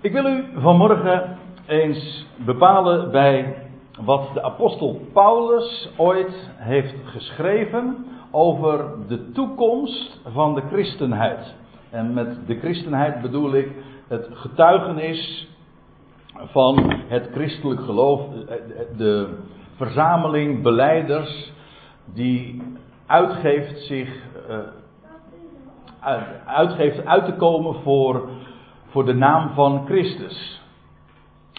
Ik wil u vanmorgen eens bepalen bij wat de apostel Paulus ooit heeft geschreven over de toekomst van de christenheid. En met de christenheid bedoel ik het getuigenis van het christelijk geloof, de verzameling beleiders die uitgeeft zich uh, uitgeeft uit te komen voor, voor de naam van Christus.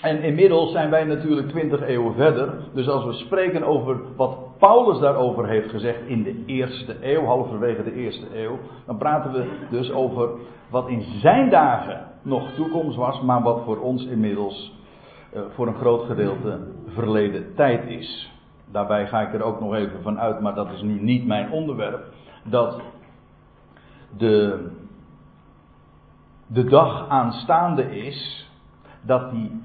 En inmiddels zijn wij natuurlijk twintig eeuwen verder. Dus als we spreken over wat Paulus daarover heeft gezegd in de eerste eeuw, halverwege de eerste eeuw, dan praten we dus over wat in zijn dagen nog toekomst was, maar wat voor ons inmiddels uh, voor een groot gedeelte verleden tijd is. Daarbij ga ik er ook nog even van uit, maar dat is nu niet mijn onderwerp, dat de, de dag aanstaande is dat die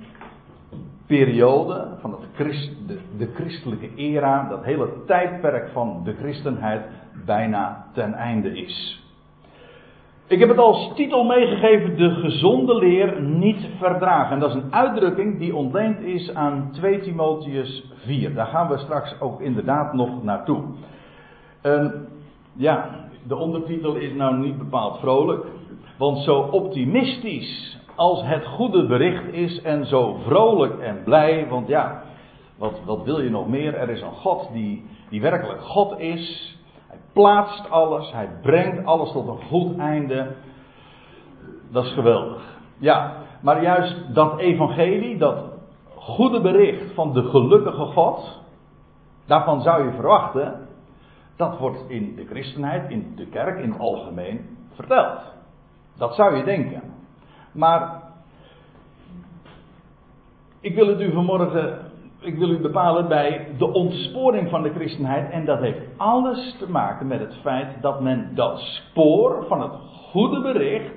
periode van het Christ, de, christelijke era, dat hele tijdperk van de christenheid, bijna ten einde is. Ik heb het als titel meegegeven: De gezonde leer niet verdragen. En dat is een uitdrukking die ontleend is aan 2 Timotheus 4. Daar gaan we straks ook inderdaad nog naartoe. En ja, de ondertitel is nou niet bepaald vrolijk. Want zo optimistisch als het goede bericht is en zo vrolijk en blij. Want ja, wat, wat wil je nog meer? Er is een God die, die werkelijk God is. Hij plaatst alles, hij brengt alles tot een goed einde. Dat is geweldig. Ja, maar juist dat evangelie, dat goede bericht van de gelukkige God. Daarvan zou je verwachten dat wordt in de christenheid, in de kerk in het algemeen verteld. Dat zou je denken. Maar ik wil het u vanmorgen, ik wil u bepalen bij de ontsporing van de christenheid. En dat heeft alles te maken met het feit dat men dat spoor van het goede bericht,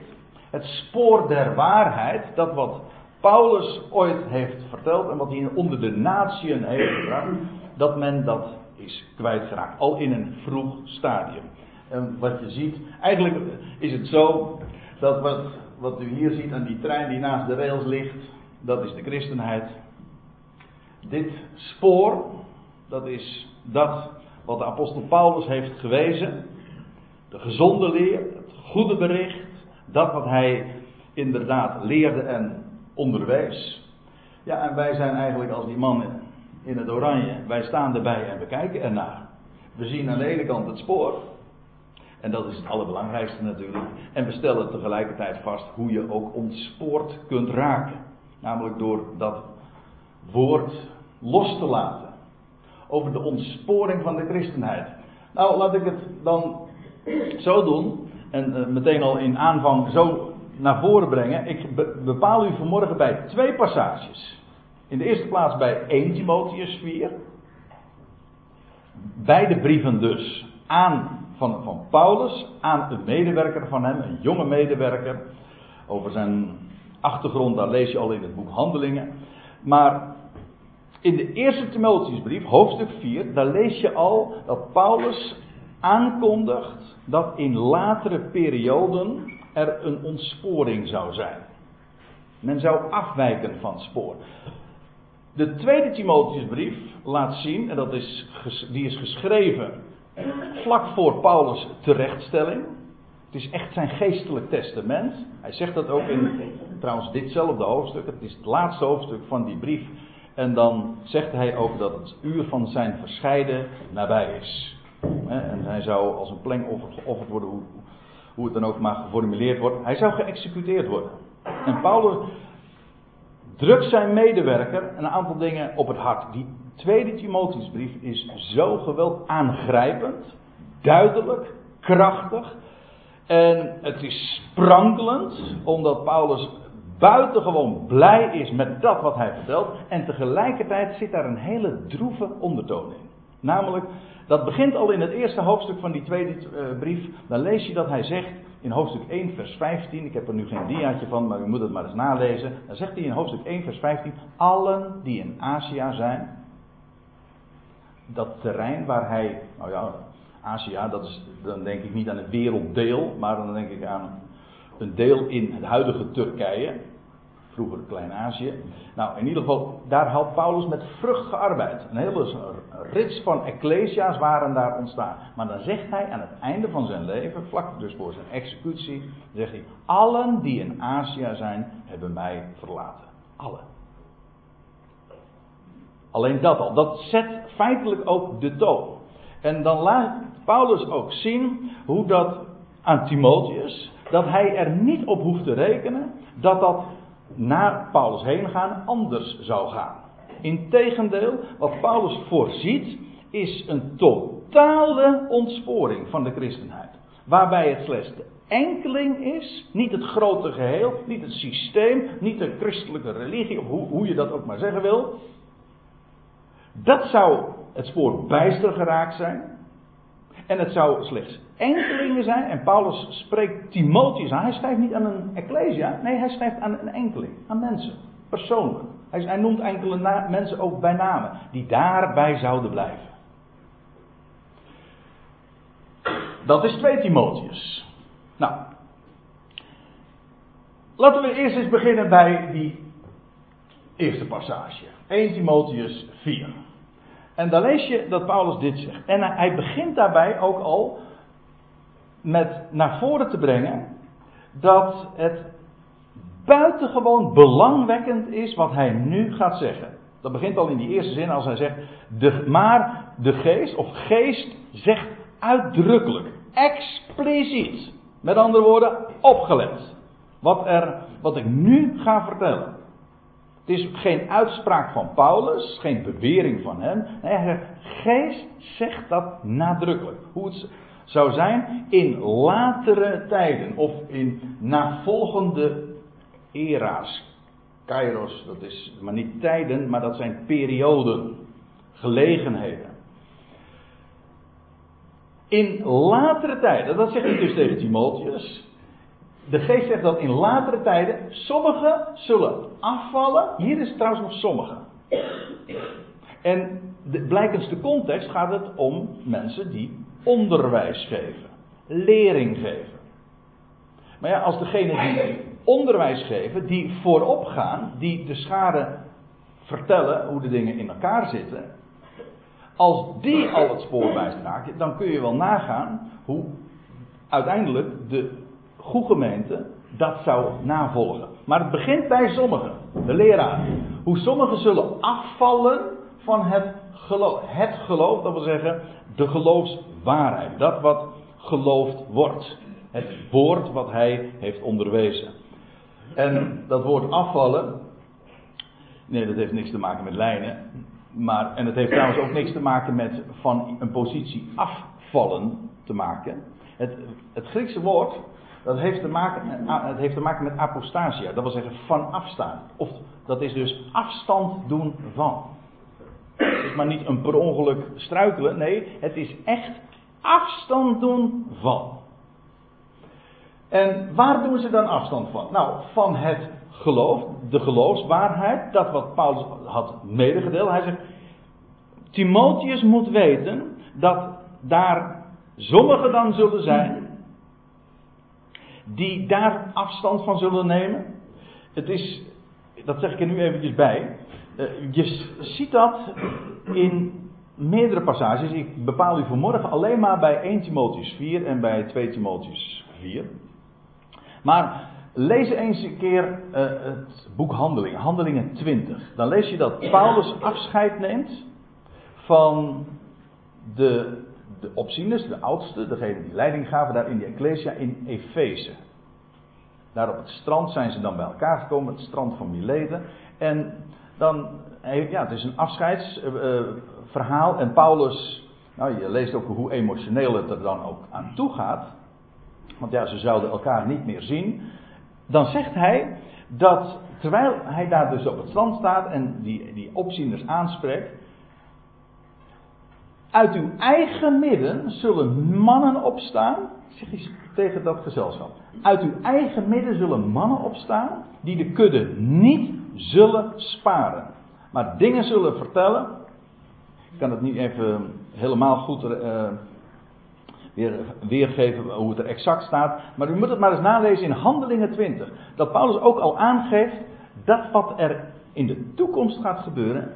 het spoor der waarheid, dat wat Paulus ooit heeft verteld en wat hij onder de natieën heeft gebracht, dat men dat is kwijtgeraakt. Al in een vroeg stadium. En wat je ziet, eigenlijk is het zo dat wat, wat u hier ziet aan die trein die naast de rails ligt, dat is de christenheid. Dit spoor, dat is dat wat de apostel Paulus heeft gewezen. De gezonde leer, het goede bericht, dat wat hij inderdaad leerde en onderwees. Ja, en wij zijn eigenlijk als die mannen in het oranje. Wij staan erbij en we kijken ernaar. We zien aan de ene kant het spoor. En dat is het allerbelangrijkste natuurlijk. En we stellen tegelijkertijd vast hoe je ook ontspoord kunt raken. Namelijk door dat woord los te laten. Over de ontsporing van de christenheid. Nou, laat ik het dan zo doen. En uh, meteen al in aanvang zo naar voren brengen. Ik bepaal u vanmorgen bij twee passages. In de eerste plaats bij 1 Timotheus 4. Beide brieven dus aan, van, van Paulus aan een medewerker van hem, een jonge medewerker. Over zijn achtergrond, daar lees je al in het boek Handelingen. Maar in de eerste Timotheusbrief, hoofdstuk 4, daar lees je al dat Paulus aankondigt dat in latere perioden er een ontsporing zou zijn. Men zou afwijken van spoor. De tweede Timotheusbrief laat zien, en dat is, die is geschreven vlak voor Paulus' terechtstelling. Het is echt zijn geestelijk testament. Hij zegt dat ook in trouwens ditzelfde hoofdstuk. Het is het laatste hoofdstuk van die brief. En dan zegt hij ook dat het uur van zijn verscheiden nabij is. En hij zou als een plengoffer geofferd worden, hoe, het dan ook maar geformuleerd wordt. Hij zou geëxecuteerd worden. En Paulus drukt zijn medewerker een aantal dingen op het hart. Die tweede Timotheusbrief is zo geweldig aangrijpend, duidelijk, krachtig. En het is sprankelend, omdat Paulus buitengewoon blij is met dat wat hij vertelt. En tegelijkertijd zit daar een hele droeve ondertoon in. Namelijk, dat begint al in het eerste hoofdstuk van die tweede uh, brief. Dan lees je dat hij zegt in hoofdstuk 1, vers 15. Ik heb er nu geen diaatje van, maar u moet het maar eens nalezen. Dan zegt hij in hoofdstuk 1, vers 15. Allen die in Azië zijn. Dat terrein waar hij, nou ja, Azië, dat is, dan denk ik niet aan een werelddeel, maar dan denk ik aan een deel in het huidige Turkije. vroeger Klein-Azië. Nou, in ieder geval, daar had Paulus met vrucht gearbeid. Een hele rits van ecclesia's waren daar ontstaan. Maar dan zegt hij aan het einde van zijn leven, vlak dus voor zijn executie, zegt hij: Allen die in Azië zijn, hebben mij verlaten. Allen. Alleen dat al. Dat zet feitelijk ook de toon. En dan laat Paulus ook zien hoe dat aan Timotheus, dat hij er niet op hoeft te rekenen dat dat na Paulus heen gaan anders zou gaan. Integendeel, wat Paulus voorziet, is een totale ontsporing van de christenheid. Waarbij het slechts de enkeling is, niet het grote geheel, niet het systeem, niet de christelijke religie, of hoe, hoe je dat ook maar zeggen wil. Dat zou het spoor bijster geraakt zijn. En het zou slechts enkelingen zijn. En Paulus spreekt Timotheus aan. Hij schrijft niet aan een ecclesia. Nee, hij schrijft aan een enkeling. Aan mensen. Persoonlijk. Hij, noemt enkele mensen ook bij namen. Die daarbij zouden blijven. Dat is 2 Timotheus. Nou. Laten we eerst eens beginnen bij die eerste passage. 1 Timotheus 4. En dan lees je dat Paulus dit zegt. En hij begint daarbij ook al met naar voren te brengen dat het buitengewoon belangwekkend is wat hij nu gaat zeggen. Dat begint al in die eerste zin als hij zegt, de, maar de geest of geest zegt uitdrukkelijk, expliciet, met andere woorden, opgelet. Wat, er, wat ik nu ga vertellen. Het is geen uitspraak van Paulus, geen bewering van hem. Nee, geest zegt dat nadrukkelijk. Hoe het zou zijn in latere tijden of in navolgende era's. Kairos, dat is maar niet tijden, maar dat zijn perioden, gelegenheden. In latere tijden, dat zegt hij dus tegen Timotheus, de geest zegt dat in latere tijden sommigen zullen afvallen. Hier is trouwens nog sommigen. En de, blijkens de context gaat het om mensen die onderwijs geven, lering geven. Maar ja, als degene die onderwijs geven, die voorop gaan, die de schade vertellen hoe de dingen in elkaar zitten, als die al het spoor bijstraken, dan kun je wel nagaan hoe uiteindelijk de goede gemeente dat zou navolgen. Maar het begint bij sommigen, de leraar. Hoe sommigen zullen afvallen van het geloof. Het geloof, dat wil zeggen de geloofswaarheid. Dat wat geloofd wordt. Het woord wat hij heeft onderwezen. En dat woord afvallen. Nee, dat heeft niks te maken met lijnen. Maar, en het heeft trouwens ook niks te maken met van een positie afvallen te maken. Het, het Griekse woord dat heeft te maken, met, het heeft te maken met apostasia. Dat wil zeggen van afstaan. Of dat is dus afstand doen van. Het is maar niet een per ongeluk struikelen. Nee, het is echt afstand doen van. En waar doen ze dan afstand van? Nou, van het geloof, de geloofswaarheid, dat wat Paulus had medegedeeld. Hij zegt, Timotheus moet weten dat daar sommigen dan zullen zijn die daar afstand van zullen nemen. Het is, dat zeg ik er nu eventjes bij. Eh, je ziet dat in meerdere passages. Ik bepaal u vanmorgen alleen maar bij 1 Timotheus 4 en bij 2 Timotheus 4. Maar lees eens een keer uh, het boek Handelingen, Handelingen 20. Dan lees je dat Paulus afscheid neemt van de de opzieners, de oudsten, degene die leiding gaven daar in de Ecclesia in Efeze. Daar op het strand zijn ze dan bij elkaar gekomen, het strand van Mileden. En dan, ja, het is een afscheidsverhaal. en Paulus, nou, je leest ook hoe emotioneel het er dan ook aan toe gaat. Want ja, ze zouden elkaar niet meer zien. Dan zegt hij dat terwijl hij daar dus op het strand staat en die, die opzieners aanspreekt, uit uw eigen midden zullen mannen opstaan. Zeg eens tegen dat gezelschap. Uit uw eigen midden zullen mannen opstaan. die de kudde niet zullen sparen. maar dingen zullen vertellen. Ik kan het niet even helemaal goed uh, weer, weergeven hoe het er exact staat. Maar u moet het maar eens nalezen in Handelingen 20. Dat Paulus ook al aangeeft dat wat er in de toekomst gaat gebeuren,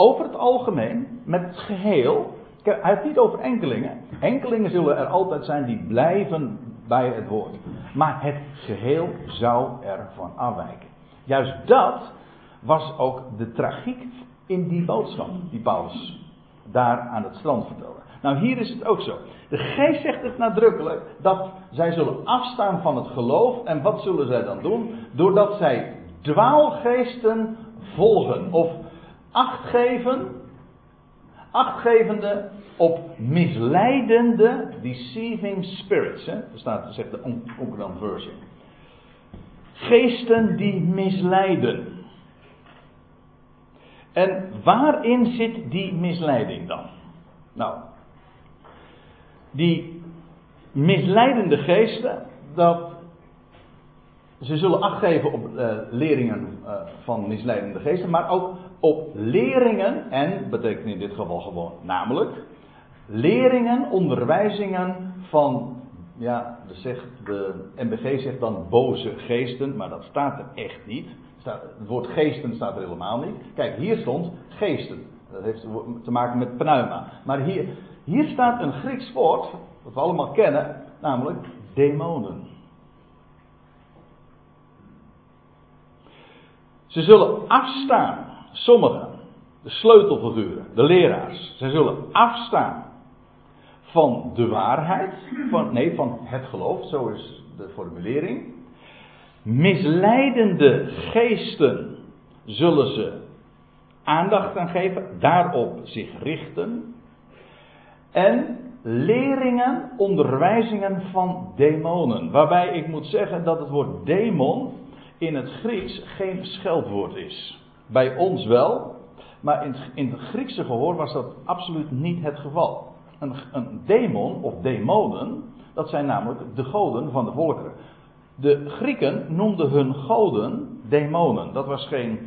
over het algemeen, met het geheel, hij heeft niet over enkelingen. Enkelingen zullen er altijd zijn die blijven bij het woord. Maar het geheel zou ervan afwijken. Juist dat was ook de tragiek in die boodschap die Paulus daar aan het strand vertelde. Nou, hier is het ook zo. De geest zegt het nadrukkelijk dat zij zullen afstaan van het geloof. En wat zullen zij dan doen? Doordat zij dwaalgeesten volgen. Of acht geven. Achtgevende op misleidende deceiving spirits. Hè? Dat staat, zegt de Concordant version. Geesten die misleiden. En waarin zit die misleiding dan? Nou, die misleidende geesten, dat ze zullen achtgeven op uh, leringen uh, van misleidende geesten, maar ook op leringen, en betekent in dit geval gewoon namelijk, leringen, onderwijzingen van, ja, de, zegt, de MBG zegt dan boze geesten, maar dat staat er echt niet. Het woord geesten staat er helemaal niet. Kijk, hier stond geesten. Dat heeft te maken met pneuma. Maar hier, hier staat een Grieks woord, dat we allemaal kennen, namelijk demonen. Ze zullen afstaan, sommigen, de sleutelfiguren, de leraars, ze zullen afstaan van de waarheid, van, nee, van het geloof, zo is de formulering. Misleidende geesten zullen ze aandacht aan geven, daarop zich richten. En leringen, onderwijzingen van demonen. Waarbij ik moet zeggen dat het woord demon in het Grieks geen scheldwoord is. Bij ons wel, maar in het, in het Griekse gehoor was dat absoluut niet het geval. Een, een demon of demonen, dat zijn namelijk de goden van de volkeren. De Grieken noemden hun goden demonen. Dat was geen.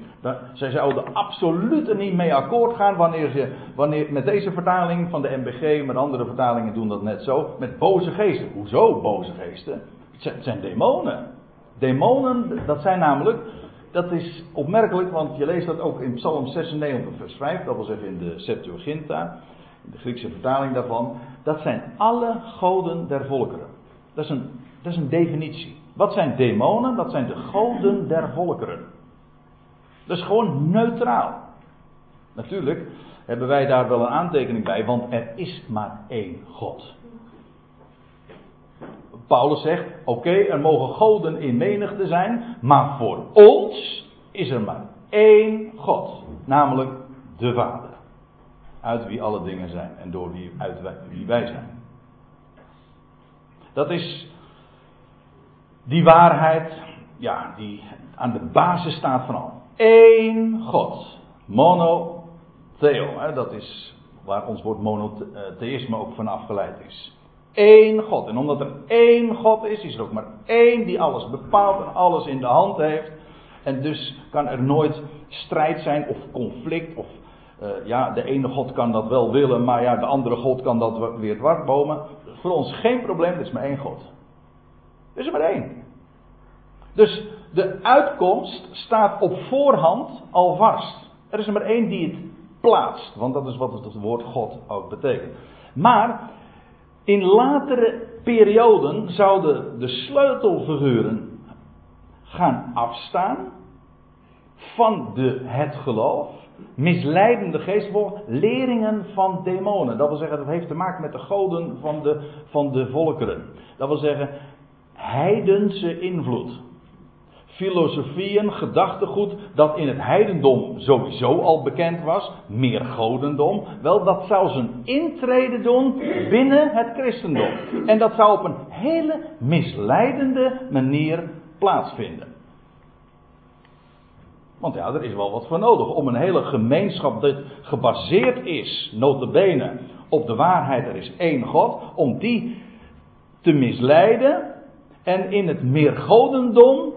zij zouden absoluut er niet mee akkoord gaan wanneer ze. Wanneer, met deze vertaling van de MBG, met andere vertalingen doen dat net zo. Met boze geesten. Hoezo boze geesten? Het zijn, demonen. Demonen, dat zijn namelijk. Dat is opmerkelijk, want je leest dat ook in Psalm 96, vers 5. Dat wil zeggen in de Septuaginta. De Griekse vertaling daarvan. Dat zijn alle goden der volkeren. Dat is een, dat is een definitie. Wat zijn demonen? Dat zijn de goden der volkeren. Dat is gewoon neutraal. Natuurlijk hebben wij daar wel een aantekening bij, want er is maar één God. Paulus zegt: oké, er mogen goden in menigte zijn, maar voor ons is er maar één God, namelijk de Vader. Uit wie alle dingen zijn en door wie, uit wie wij zijn. Dat is die waarheid, ja, die aan de basis staat van al. Eén God. Monotheo, dat is waar ons woord monotheïsme ook van afgeleid is. Eén God. En omdat er één God is, is er ook maar één die alles bepaalt en alles in de hand heeft. En dus kan er nooit strijd zijn of conflict of uh, ja, de ene God kan dat wel willen, maar ja, de andere God kan dat weer dwarsbomen. Voor ons geen probleem, er is maar één God. Er is er maar één. Dus de uitkomst staat op voorhand al vast. Er is er maar één die het plaatst, want dat is wat het woord God ook betekent. Maar in latere perioden zouden de sleutelfiguren gaan afstaan van de, het geloof, misleidende geestvolk, leringen van demonen. Dat wil zeggen, dat heeft te maken met de goden van de, van de volkeren. Dat wil zeggen, heidense invloed. Filosofieën, gedachtegoed dat in het heidendom sowieso al bekend was, meer godendom, wel dat zou zijn intrede doen binnen het christendom. En dat zou op een hele misleidende manier plaatsvinden. Want ja, er is wel wat voor nodig om een hele gemeenschap dat gebaseerd is, notabene, op de waarheid, er is één God, om die te misleiden en in het meergodendom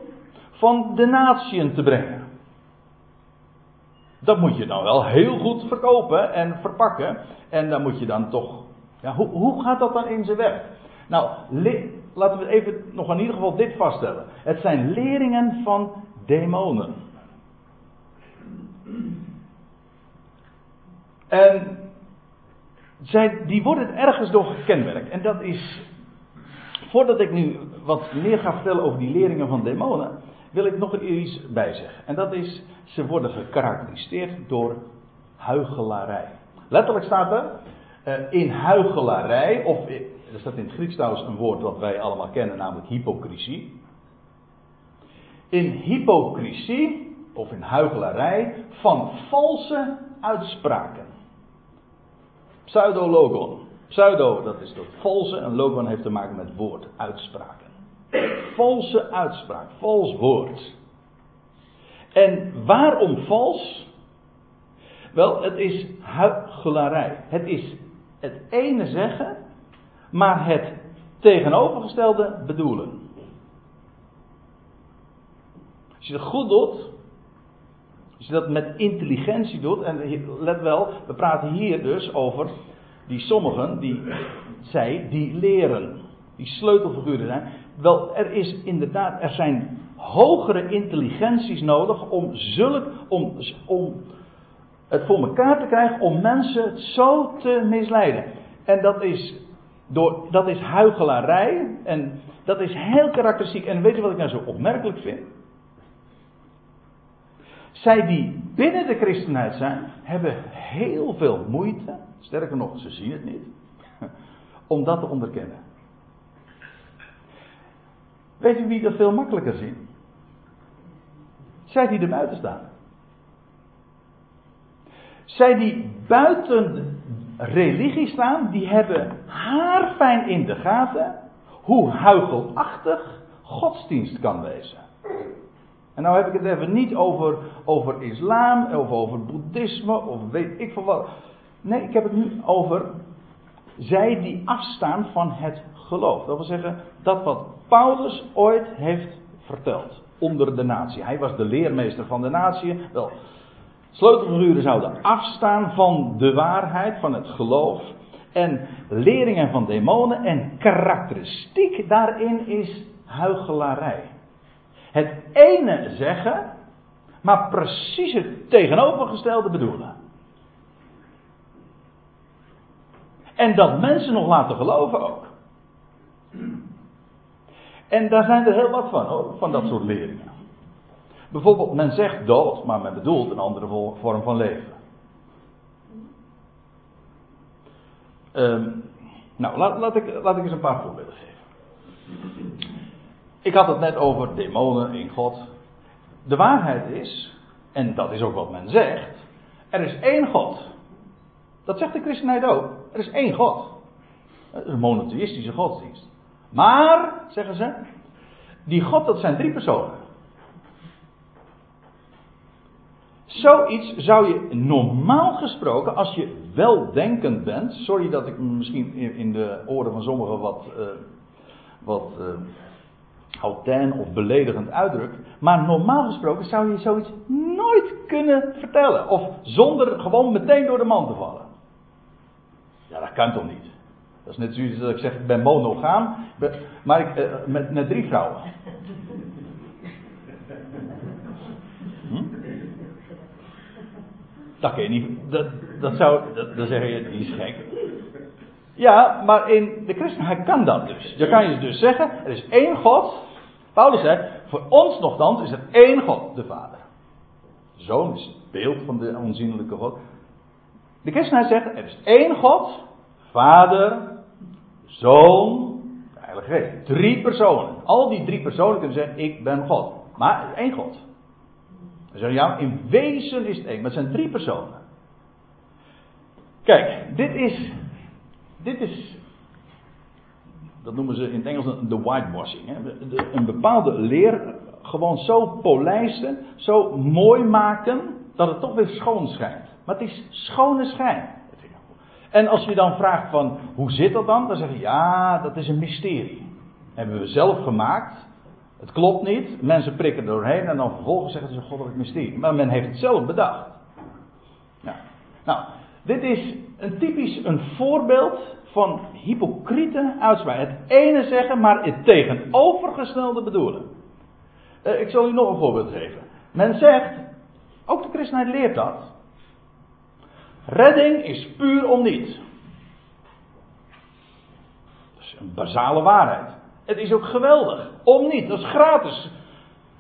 van de natieën te brengen. Dat moet je dan wel heel goed verkopen en verpakken. En dan moet je dan toch. Ja, hoe, hoe gaat dat dan in zijn werk? Nou, laten we even nog in ieder geval dit vaststellen. Het zijn leringen van demonen. En zij, die worden ergens door gekenmerkt. En dat is, voordat ik nu wat meer ga vertellen over die leringen van demonen, wil ik nog iets bijzeggen. En dat is, ze worden gekarakteriseerd door huigelarij. Letterlijk staat er, uh, in huigelarij, of er staat in het Grieks trouwens een woord wat wij allemaal kennen, namelijk hypocrisie. In hypocrisie, of in huigelarij, van valse uitspraken. Pseudologon. Pseudo, dat is dat valse, en logon heeft te maken met woord, uitspraken. Valse uitspraak, vals woord. En waarom vals? Wel, het is huigelarij. Het is het ene zeggen, maar het tegenovergestelde bedoelen. Als je het goed doet, als je dat met intelligentie doet, en let wel, we praten hier dus over die sommigen, die zij, die leren, die sleutelfiguren zijn. Wel, er is inderdaad, er zijn hogere intelligenties nodig om zulk, om, om het voor elkaar te krijgen om mensen zo te misleiden. En dat is, door, dat is huigelarij en dat is heel karakteristiek. En weet je wat ik nou zo opmerkelijk vind? Zij die binnen de christenheid zijn, hebben heel veel moeite, sterker nog, ze zien het niet, om dat te onderkennen. Weet u wie dat veel makkelijker zien? Zij die er buiten staan. Zij die buiten religie staan, die hebben haarfijn in de gaten hoe huigelachtig godsdienst kan wezen. En nou heb ik het even niet over, over islam, of over boeddhisme, of weet ik veel wat. Nee, ik heb het nu over zij die afstaan van het geloof. Dat wil zeggen, dat wat Paulus ooit heeft verteld onder de natie. Hij was de leermeester van de natie. Wel, sleutelfiguren zouden afstaan van de waarheid, van het geloof. En leringen van demonen. En karakteristiek daarin is huigelarij. Het ene zeggen, maar precies het tegenovergestelde bedoelen. En dat mensen nog laten geloven ook. En daar zijn er heel wat van van dat soort leringen. Bijvoorbeeld, men zegt dood, maar men bedoelt een andere vorm van leven. Um, nou, laat, laat, ik, laat ik eens een paar voorbeelden geven. Ik had het net over demonen in God. De waarheid is, en dat is ook wat men zegt, er is één God. Dat zegt de christenheid ook. Er is één God. Een monotheïstische godsdienst. Maar, zeggen ze, die God dat zijn drie personen. Zoiets zou je normaal gesproken, als je weldenkend bent. Sorry dat ik misschien in de oren van sommigen wat, uh, wat uh, of beledigend uitdruk. Maar normaal gesproken zou je zoiets nooit kunnen vertellen. Of zonder gewoon meteen door de man te vallen. Ja, dat kan toch niet? Dat is net zoiets dat ik zeg, ik ben monogaam, maar ik, uh, met, met drie vrouwen. Hm? Dat kun je niet, dat, dat zou, dat, dan zeg je, die is gek. Ja, maar in de christenheid kan dat dus. Dan kan je dus zeggen, er is één God. Paulus zegt, voor ons nogthans is er één God, de Vader. De Zoon is het beeld van de onzienlijke God. De christenheid zegt, er is één God, Vader, Zoon, de Heilige Geest. Drie personen. Al die drie personen kunnen zeggen, ik ben God. Maar één God. Dan zeggen ja, in wezen is het één, maar het zijn drie personen. Kijk, dit is, dit is, dat noemen ze in het Engels de whitewashing. Hè? Een bepaalde leer gewoon zo polijsten, zo mooi maken, dat het toch weer schoon schijnt. Maar het is schone schijn. En als je dan vraagt van, hoe zit dat dan? Dan zeg je, ja, dat is een mysterie. hebben we zelf gemaakt. Het klopt niet. Mensen prikken doorheen en dan vervolgens zeggen ze goddelijk mysterie. Maar men heeft het zelf bedacht. Nou, dit is een typisch een voorbeeld van hypocriete uitspraak. Het ene zeggen, maar het tegenovergestelde bedoelen. Uh, ik zal u nog een voorbeeld geven. Men zegt, ook de christenheid leert dat. Redding is puur om niet. Dat is een basale waarheid. Het is ook geweldig. Om niet, dat is gratis.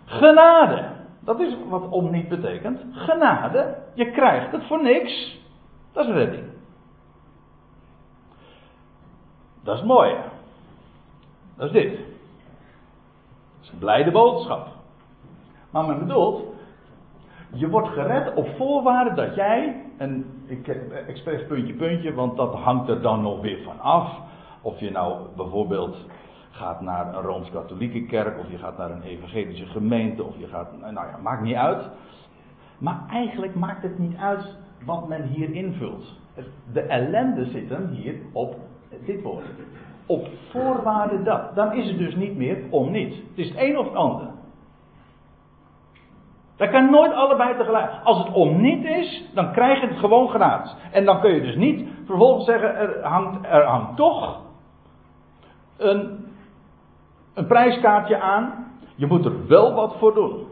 Genade. Dat is wat om niet betekent. Genade. Je krijgt het voor niks. Dat is redding. Dat is mooi. Dat is dit. Dat is een blijde boodschap. Maar men bedoelt, je wordt gered op voorwaarde dat jij, en ik expres puntje puntje, want dat hangt er dan nog weer van af. Of je nou bijvoorbeeld gaat naar een rooms-katholieke kerk, of je gaat naar een evangelische gemeente, of je gaat, nou ja, maakt niet uit. Maar eigenlijk maakt het niet uit wat men hier invult. De ellende zit hem hier op dit woord. Op voorwaarde dat. Dan is het dus niet meer om niet. Het is het een of het ander. Dat kan nooit allebei tegelijk. Als het om niet is, dan krijg je het gewoon gratis. En dan kun je dus niet vervolgens zeggen: er hangt, er toch een, een prijskaartje aan. Je moet er wel wat voor doen.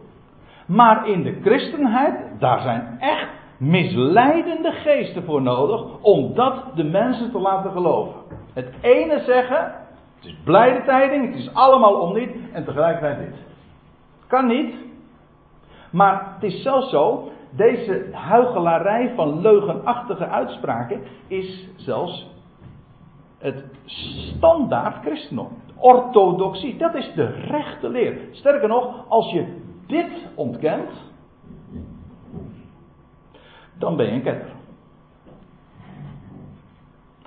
Maar in de christenheid, daar zijn echt misleidende geesten voor nodig om dat de mensen te laten geloven. Het ene zeggen, het is blijde tijding, het is allemaal om niet, en tegelijkertijd dit. Kan niet. Maar het is zelfs zo, deze huigelarij van leugenachtige uitspraken is zelfs het standaard christendom. Orthodoxie, dat is de rechte leer. Sterker nog, als je dit ontkent, dan ben je een ketter.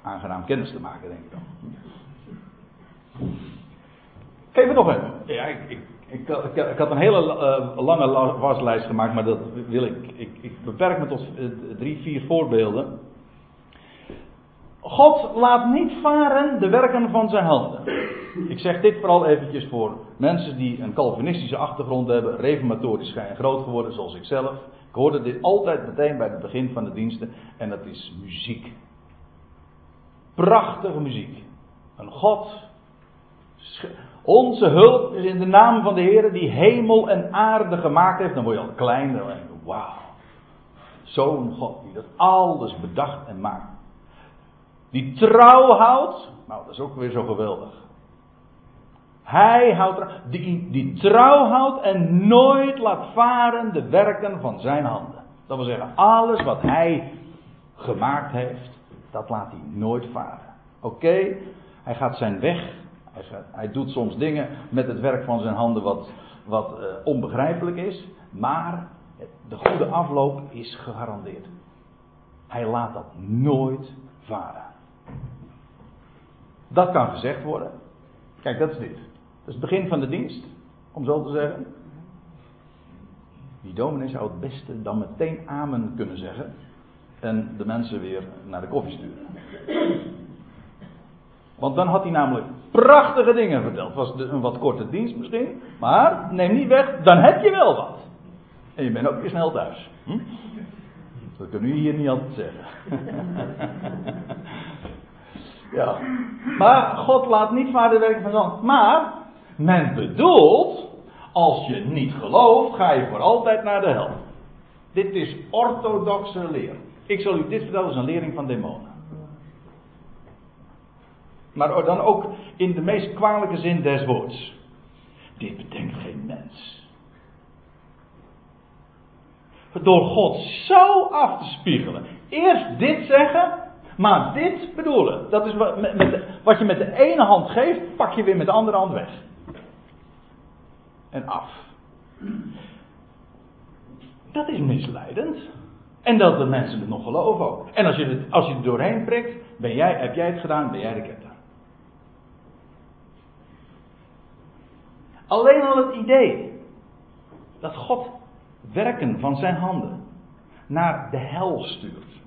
Aangenaam kennis te maken, denk ik dan. Geef het nog even. Ja, ik, ik, ik, ik had een hele uh, lange waslijst gemaakt, maar dat wil ik. Ik, ik beperk me tot uh, drie, vier voorbeelden. God laat niet varen de werken van zijn handen. Ik zeg dit vooral eventjes voor mensen die een Calvinistische achtergrond hebben, reformatorisch zijn groot geworden, zoals ik zelf. Ik hoorde dit altijd meteen bij het begin van de diensten en dat is muziek. Prachtige muziek. Een God. Onze hulp is in de naam van de Heer die hemel en aarde gemaakt heeft. Dan word je al klein. Dan wauw. Zo'n God die dat alles bedacht en maakt. Die trouw houdt. Nou, dat is ook weer zo geweldig. Hij houdt, die, die trouw houdt en nooit laat varen de werken van zijn handen. Dat wil zeggen, alles wat hij gemaakt heeft, dat laat hij nooit varen. Oké, hij gaat zijn weg. Hij, doet soms dingen met het werk van zijn handen wat, wat uh, onbegrijpelijk is. Maar de goede afloop is gegarandeerd. Hij laat dat nooit varen. Dat kan gezegd worden. Kijk, dat is dit. Dat is het begin van de dienst, om zo te zeggen. Die dominee zou het beste dan meteen amen kunnen zeggen. En de mensen weer naar de koffie sturen. Want dan had hij namelijk prachtige dingen verteld. Het was een wat korte dienst misschien. Maar neem niet weg, dan heb je wel wat. En je bent ook weer snel thuis. Hm? Dat kunnen u hier niet altijd zeggen. ja. Maar God laat niet vader werken van zand. Maar men bedoelt, als je niet gelooft, ga je voor altijd naar de hel. Dit is orthodoxe leer. Ik zal u dit vertellen, is een lering van demonen. Maar dan ook in de meest kwalijke zin des woords. Dit bedenkt geen mens. Door God zo af te spiegelen. Eerst dit zeggen, maar dit bedoelen. Dat is wat, met, wat je met de ene hand geeft, pak je weer met de andere hand weg. En af. Dat is misleidend. En dat de mensen het nog geloven ook. En als je, het, als je er doorheen prikt, ben jij, heb jij het gedaan, ben jij de ketter. Alleen al het idee dat God werken van zijn handen naar de hel stuurt.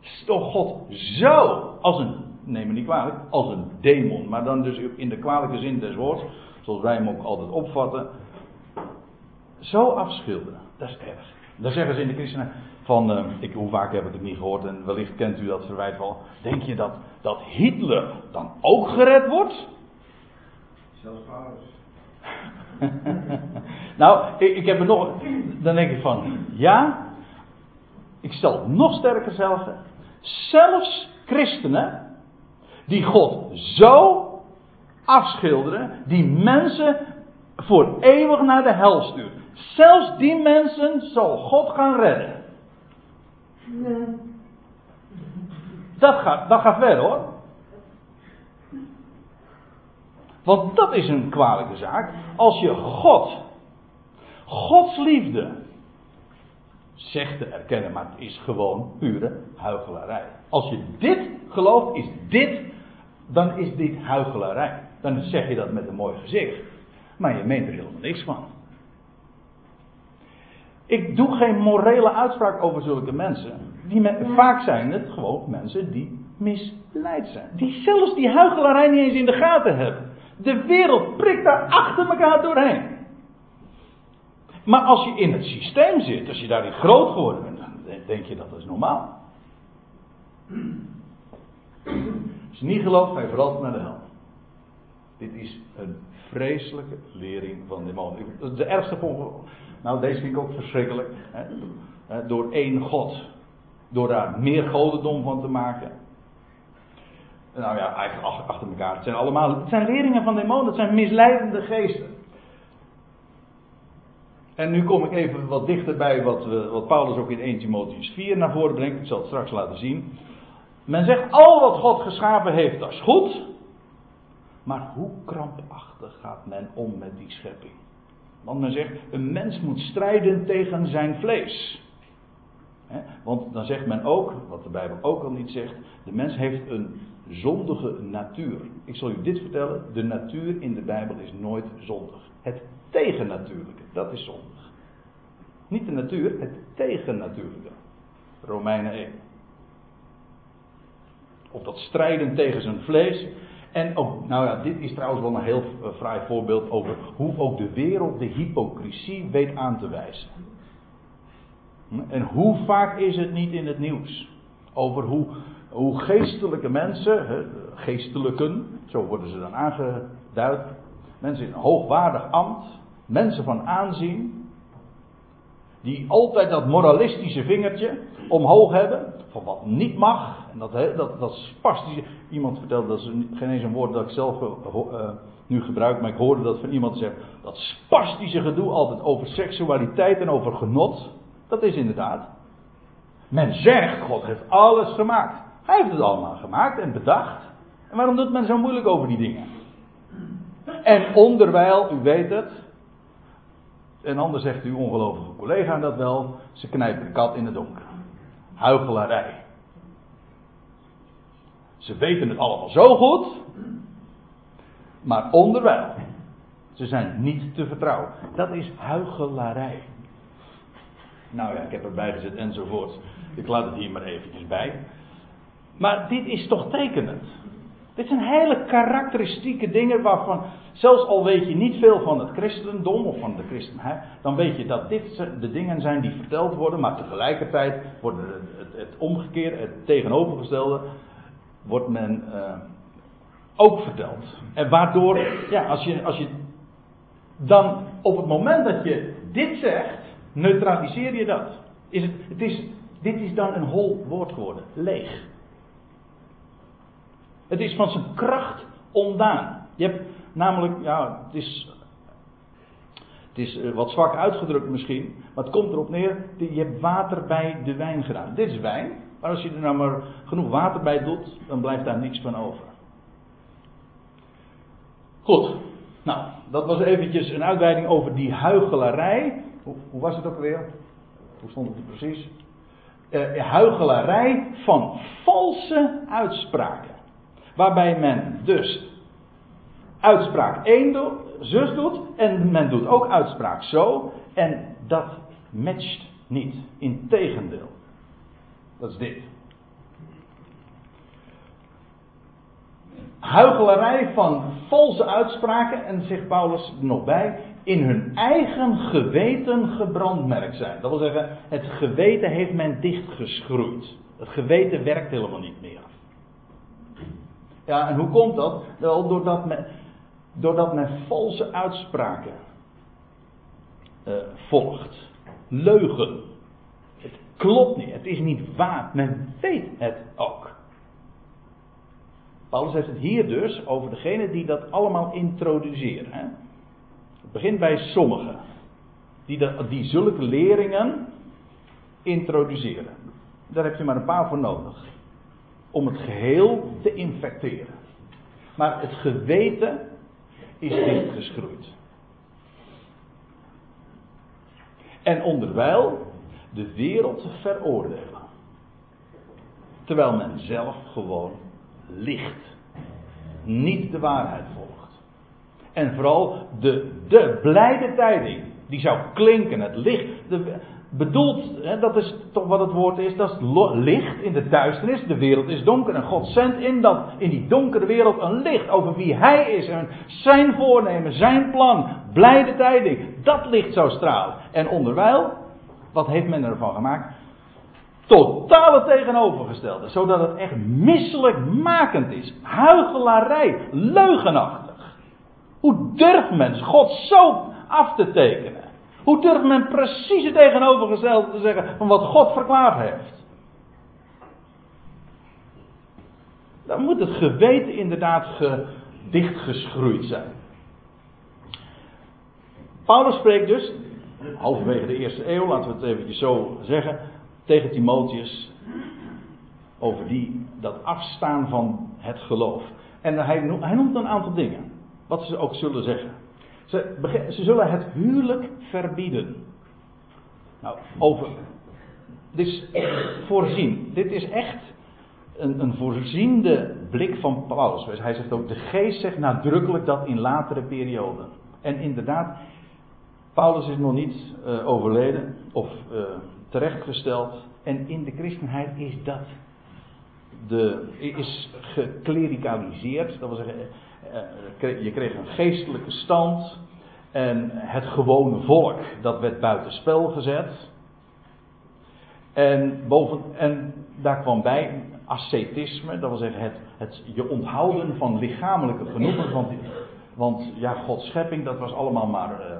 Is toch God zo, als een, neem me niet kwalijk, als een demon, maar dan dus in de kwalijke zin des woords, zoals wij hem ook altijd opvatten, zo afschilderen. Dat is erg. Dan zeggen ze in de christenen van, uh, ik, hoe vaak heb ik het niet gehoord en wellicht kent u dat verwijt wel. Denk je dat, dat Hitler dan ook gered wordt? Zelfs Paulus. nou, ik, ik heb er nog. Dan denk ik van ja. Ik stel het nog sterker zelf. Zelfs christenen die God zo afschilderen, die mensen voor eeuwig naar de hel sturen. Zelfs die mensen zal God gaan redden. Dat gaat, dat gaat ver hoor. Want dat is een kwalijke zaak. Als je God, Gods liefde, zegt te erkennen, maar het is gewoon pure huichelarij. Als je dit gelooft, is dit, dan is dit huichelarij. Dan zeg je dat met een mooi gezicht. Maar je meent er helemaal niks van. Ik doe geen morele uitspraak over zulke mensen. Die Vaak zijn het gewoon mensen die misleid zijn. Die zelfs die huichelarij niet eens in de gaten hebben. De wereld prikt daar achter elkaar doorheen. Maar als je in het systeem zit, als je daarin groot geworden bent, dan denk je dat dat is normaal. Als je niet gelooft, ga je vooral naar de hel. Dit is een vreselijke lering van demonen. De ergste vorm, nou deze vind ik ook verschrikkelijk. Hè, door één God. Door daar meer godendom van te maken. Nou ja, eigenlijk achter elkaar. Het zijn allemaal, het zijn leringen van demonen, het zijn misleidende geesten. En nu kom ik even wat dichter bij wat, wat Paulus ook in 1 Timotheus 4 naar voren brengt. Ik zal het straks laten zien. Men zegt al wat God geschapen heeft, dat is goed. Maar hoe krampachtig gaat men om met die schepping? Want men zegt, een mens moet strijden tegen zijn vlees. want dan zegt men ook, wat de Bijbel ook al niet zegt, de mens heeft een zondige natuur. Ik zal u dit vertellen, de natuur in de Bijbel is nooit zondig. Het tegennatuurlijke, dat is zondig. Niet de natuur, het tegennatuurlijke. Romeinen 1. Of dat strijden tegen zijn vlees. En ook, nou ja, dit is trouwens wel een heel fraai voorbeeld over hoe ook de wereld de hypocrisie weet aan te wijzen. En hoe vaak is het niet in het nieuws? Over hoe, hoe geestelijke mensen, geestelijken, zo worden ze dan aangeduid, mensen in hoogwaardig ambt, mensen van aanzien, die altijd dat moralistische vingertje omhoog hebben, van wat niet mag, en dat, dat, dat spastische, iemand vertelde, dat is geen eens een woord dat ik zelf uh, nu gebruik, maar ik hoorde dat van iemand zeggen, dat spastische gedoe altijd over seksualiteit en over genot, dat is inderdaad. Men zegt, God heeft alles gemaakt. Hij heeft het allemaal gemaakt en bedacht. En waarom doet men zo moeilijk over die dingen? En onderwijl, u weet het, en anders zegt uw ongelovige collega dat wel, ze knijpen de kat in het donker. Huichelarij. Ze weten het allemaal zo goed, maar onderwijl. Ze zijn niet te vertrouwen. Dat is huichelarij. Nou ja, ik heb erbij gezet enzovoort. Ik laat het hier maar eventjes bij. Maar dit is toch tekenend. Dit zijn hele karakteristieke dingen waarvan, zelfs al weet je niet veel van het christendom of van de christenheid, dan weet je dat dit de dingen zijn die verteld worden, maar tegelijkertijd wordt het, het, omgekeerde, het tegenovergestelde, wordt men uh, ook verteld. En waardoor, ja, als je, als je dan op het moment dat je dit zegt, neutraliseer je dat. Is het, het is, dit is dan een hol woord geworden, leeg. Het is van zijn kracht ontdaan. Je hebt namelijk, ja, het is, het is eh, wat zwak uitgedrukt misschien, maar het komt erop neer, je hebt water bij de wijn gedaan. Dit is wijn, maar als je er nou maar genoeg water bij doet, dan blijft daar niks van over. Goed, nou, dat was eventjes een uitweiding over die huichelarij. Hoe, hoe was het ook weer? Hoe stond het precies? Uh, huichelarij van valse uitspraken. Waarbij men dus uitspraak 1 doet, zus doet en men doet ook uitspraak zo. En dat matcht niet. Integendeel. Dat is dit. Huichelarij van valse uitspraken, en zegt Paulus nog bij, in hun eigen geweten gebrandmerkt zijn. Dat wil zeggen, het geweten heeft men dichtgeschroeid. Het geweten werkt helemaal niet meer. Ja, en hoe komt dat? Wel, doordat men. Doordat men valse uitspraken uh, volgt. Leugen. Het klopt niet, het is niet waar. Men weet het ook. Paulus heeft het hier dus over degene die dat allemaal introduceren. Het begint bij sommigen. Die, die zulke leringen introduceren. Daar heb je maar een paar voor nodig. Om het geheel te infecteren. Maar het geweten is dichtgeschroeid. En onderwijl de wereld veroordelen. Terwijl men zelf gewoon licht. Niet de waarheid volgt. En vooral de, de blijde tijding. Die zou klinken, het licht. De, bedoeld, hè, dat is toch wat het woord is, dat is licht in de duisternis. De wereld is donker en God zendt in, dat, in die donkere wereld een licht over wie Hij is en zijn voornemen, zijn plan, blijde tijding. Dat licht zou stralen. En onderwijl, wat heeft men ervan gemaakt? Totale tegenovergestelde, zodat het echt misselijkmakend is. Huichelarij, leugenachtig. Hoe durft men God zo af te tekenen? Hoe durft men precies het tegenovergestelde te zeggen van wat God verklaard heeft? Dan moet het geweten inderdaad dichtgeschroeid zijn. Paulus spreekt dus, halverwege de eerste eeuw, laten we het eventjes zo zeggen, tegen Timotheus over die, dat afstaan van het geloof. En hij hij noemt een aantal dingen, wat ze ook zullen zeggen. Ze, ze zullen het huwelijk verbieden. Nou, over. Dit is voorzien. Dit is echt een, een voorziende blik van Paulus. Hij zegt ook: de geest zegt nadrukkelijk dat in latere perioden. En inderdaad, Paulus is nog niet uh, overleden of uh, terechtgesteld. En in de christenheid is dat. De, is geklericaliseerd. Dat wil zeggen, je kreeg een geestelijke stand. En het gewone volk, dat werd buitenspel gezet. En, boven, en daar kwam bij ascetisme, dat wil zeggen het, het je onthouden van lichamelijke genoegen. Want, want ja, Gods schepping, dat was allemaal maar uh,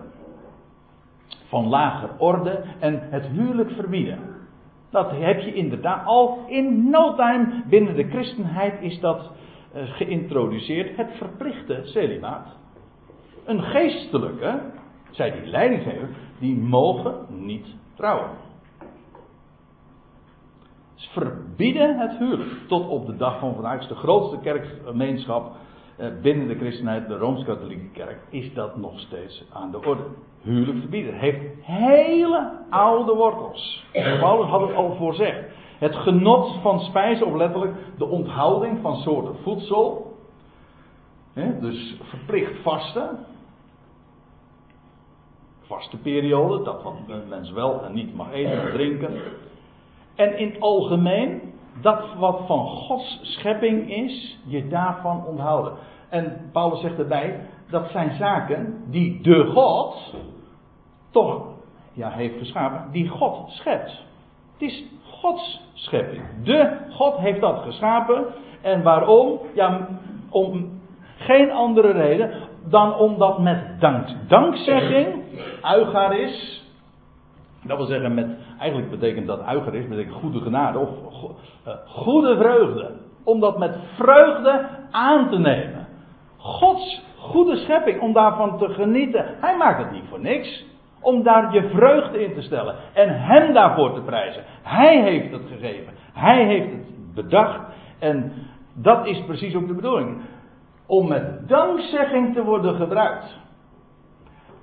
van lager orde. En het huwelijk verbieden. Dat heb je inderdaad al in no time binnen de christenheid is dat geïntroduceerd. Het verplichte celibaat. Een geestelijke, zij die leiding geven, die mogen niet trouwen. Ze verbieden het huwelijk. Tot op de dag van vandaag is de grootste kerkgemeenschap eh, binnen de christenheid, de Rooms-Katholieke Kerk, is dat nog steeds aan de orde. Huwelijk verbieden. Heeft hele oude wortels. Paulus had het al voorzegd. Het genot van spijzen, of letterlijk de onthouding van soorten voedsel. dus verplicht vasten vaste periode, dat wat een mens wel en niet mag eten en drinken. En in algemeen, dat wat van Gods schepping is, je daarvan onthouden. En Paulus zegt erbij, dat zijn zaken die de God toch ja, heeft geschapen, die God schept. Het is Gods schepping. De God heeft dat geschapen. En waarom? Ja, om geen andere reden dan omdat met dank, dankzegging Uigaris. Dat wil zeggen, met, eigenlijk betekent dat Uigaris, betekent goede genade of uh, goede vreugde. Om dat met vreugde aan te nemen. Gods goede schepping, om daarvan te genieten. Hij maakt het niet voor niks. Om daar je vreugde in te stellen. En hem daarvoor te prijzen. Hij heeft het gegeven. Hij heeft het bedacht. En dat is precies ook de bedoeling. Om met dankzegging te worden gebruikt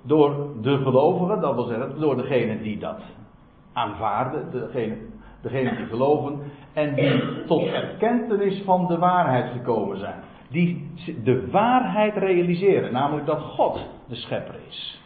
door de gelovigen, dat wil zeggen door degenen die dat aanvaarden, degene, degene die geloven en die tot erkentenis van de waarheid gekomen zijn. Die de waarheid realiseren, namelijk dat God de schepper is.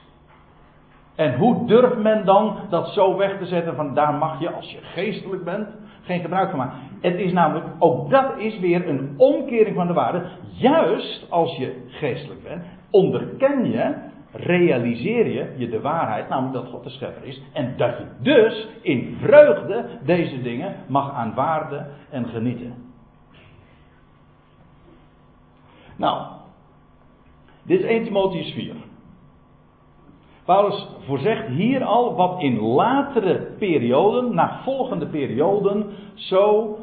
En hoe durft men dan dat zo weg te zetten van daar mag je als je geestelijk bent geen gebruik van maken. Het is namelijk, ook dat is weer een omkering van de waarde. Juist als je geestelijk bent, onderken je realiseer je je de waarheid, namelijk dat God de schepper is. En dat je dus in vreugde deze dingen mag aanvaarden en genieten. Nou, Dit is 1 Timotheus 4. Paulus voorzegt hier al wat in latere perioden, na volgende perioden, zo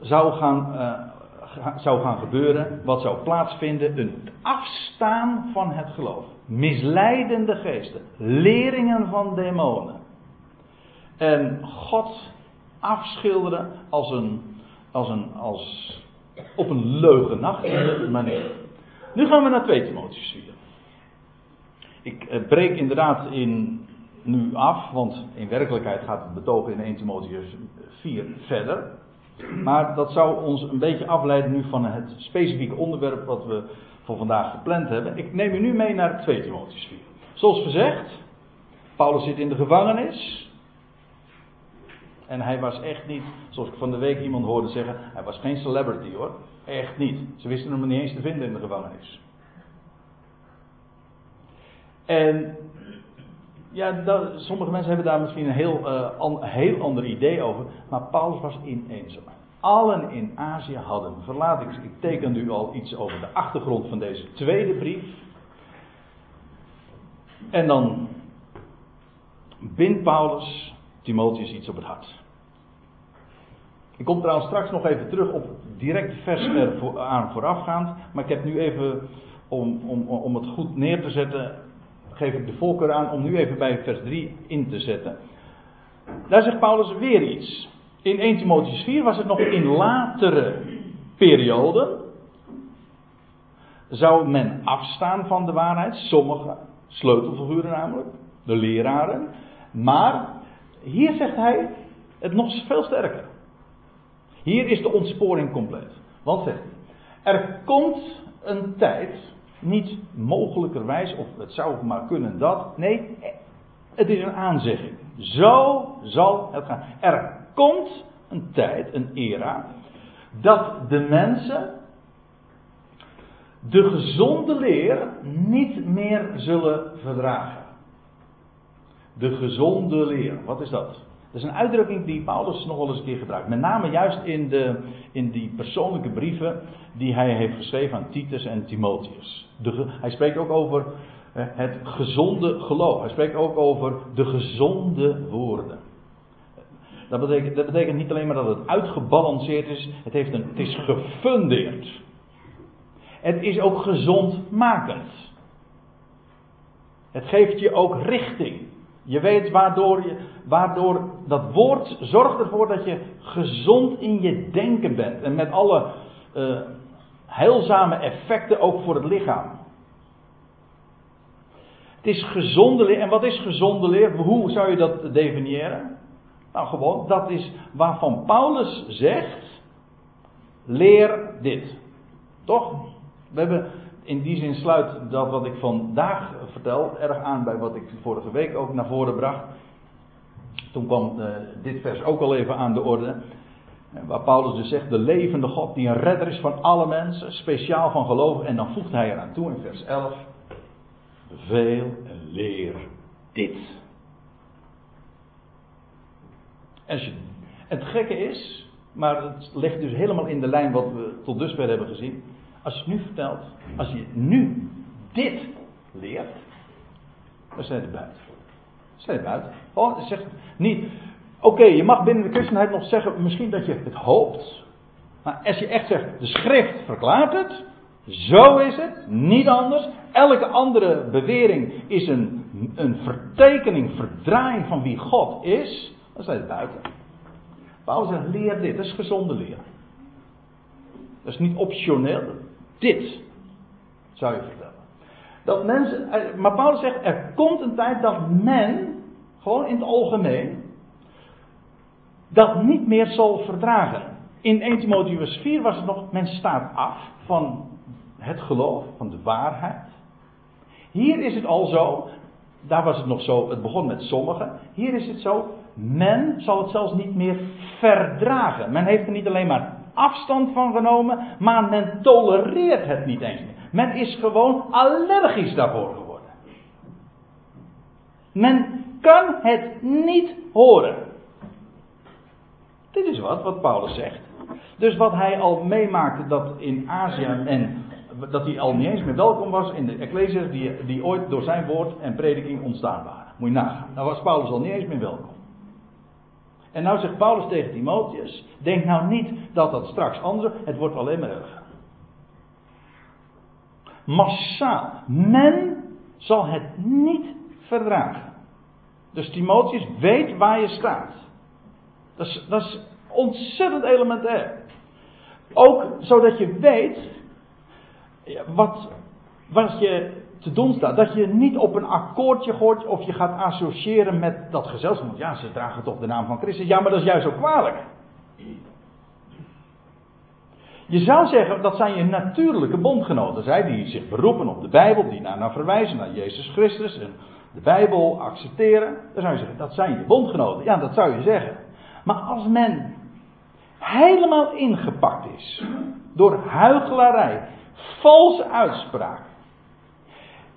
zou gaan, uh, zou gaan gebeuren, wat zou plaatsvinden, een afstaan van het geloof. Misleidende geesten, leringen van demonen. En God afschilderen als een, als een, als op een leugenachtige manier. Nu gaan we naar 2 Timotheus 4. Ik eh, breek inderdaad in nu af, want in werkelijkheid gaat het betoog in 1 Timotheus 4 verder. Maar dat zou ons een beetje afleiden nu van het specifieke onderwerp wat we voor vandaag gepland hebben. Ik neem u nu mee naar 2 Timotheus 4. Zoals gezegd, Paulus zit in de gevangenis. En hij was echt niet, zoals ik van de week iemand hoorde zeggen, hij was geen celebrity hoor. Echt niet. Ze wisten hem niet eens te vinden in de gevangenis. En ja, dat, sommige mensen hebben daar misschien een heel, uh, heel ander idee over. Maar Paulus was ineens. Allen in Azië hadden. Verlaat ik, ik teken u al iets over de achtergrond van deze tweede brief. En dan bindt Paulus Timotheus iets op het hart. Ik kom trouwens straks nog even terug op direct vers er aan voorafgaand. Maar ik heb nu even, om, om, om het goed neer te zetten, geef ik de voorkeur aan om nu even bij vers 3 in te zetten. Daar zegt Paulus weer iets. In 1 Timotheus 4 was het nog in latere perioden. Zou men afstaan van de waarheid, sommige sleutelfiguren namelijk, de leraren. Maar hier zegt hij het nog veel sterker. Hier is de ontsporing compleet. Want zegt hij, er komt een tijd, niet mogelijkerwijs, of het zou maar kunnen dat. Nee, het is een aanzegging. Zo zal het gaan. Er komt een tijd, een era, dat de mensen de gezonde leer niet meer zullen verdragen. De gezonde leer, wat is dat? Dat is een uitdrukking die Paulus nog wel eens een keer gebruikt. Met name juist in, de, in die persoonlijke brieven die hij heeft geschreven aan Titus en Timotheus. De, hij spreekt ook over eh, het gezonde geloof. Hij spreekt ook over de gezonde woorden. Dat betekent, dat betekent niet alleen maar dat het uitgebalanceerd is, het, heeft een, het is gefundeerd. Het is ook gezondmakend. Het geeft je ook richting. Je weet waardoor, je, waardoor dat woord zorgt ervoor dat je gezond in je denken bent. En met alle uh, heilzame effecten ook voor het lichaam. Het is gezonde leer. En wat is gezonde leer? Hoe zou je dat definiëren? Nou, gewoon, dat is waarvan Paulus zegt: leer dit. Toch? We hebben in die zin sluit dat wat ik vandaag vertel erg aan bij wat ik vorige week ook naar voren bracht. Toen kwam uh, dit vers ook al even aan de orde. Waar Paulus dus zegt, de levende God die een redder is van alle mensen, speciaal van geloven. En dan voegt hij eraan toe in vers 11, veel en leer dit. En je, het gekke is, maar het ligt dus helemaal in de lijn wat we tot dusver hebben gezien. Als je nu vertelt, als je nu dit leert, dan zijn er buiten. Zijn er buiten. Oh, zegt niet. Oké, je mag binnen de christenheid nog zeggen, misschien dat je het hoopt. Maar als je echt zegt, de schrift verklaart het. Zo is het, niet anders. Elke andere bewering is een, een vertekening, verdraaiing van wie God is. Dan zijn er buiten. Paulus zegt, leer dit, dat is gezonde leer. Dat is niet optioneel, dit zou je vertellen. Dat mensen, eh, maar Paulus zegt, er komt een tijd dat men, gewoon in het algemeen, dat niet meer zal verdragen. In 1 Timotheus 4 was het nog, men staat af van het geloof, van de waarheid. Hier is het al zo, daar was het nog zo, het begon met sommigen. Hier is het zo, men zal het zelfs niet meer verdragen. Men heeft er niet alleen maar afstand van genomen, maar men tolereert het niet eens meer. Men is gewoon allergisch daarvoor geworden. Men kan het niet horen. Dit is wat, wat Paulus zegt. Dus wat hij al meemaakte dat in Azië en dat hij al niet eens meer welkom was in de Ecclesias die, die ooit door zijn woord en prediking ontstaan waren. Moet je nagaan. Nou was Paulus al niet eens meer welkom. En nou zegt Paulus tegen Timotheus: Denk nou niet dat dat straks anders Het wordt alleen maar erger. Massaal. Men zal het niet verdragen. Dus Timotheus weet waar je staat. Dat is, dat is ontzettend elementair. Ook zodat je weet wat, wat je te doen staat. Dat je niet op een akkoordje gooit of je gaat associëren met dat gezelschap. Ja, ze dragen toch de naam van Christus. Ja, maar dat is juist ook kwalijk. Je zou zeggen, dat zijn je natuurlijke bondgenoten. Zij die zich beroepen op de Bijbel, die naar verwijzen, naar Jezus Christus en de Bijbel accepteren. Dan zou je zeggen, dat zijn je bondgenoten. Ja, dat zou je zeggen. Maar als men helemaal ingepakt is door huichelarij, valse uitspraak.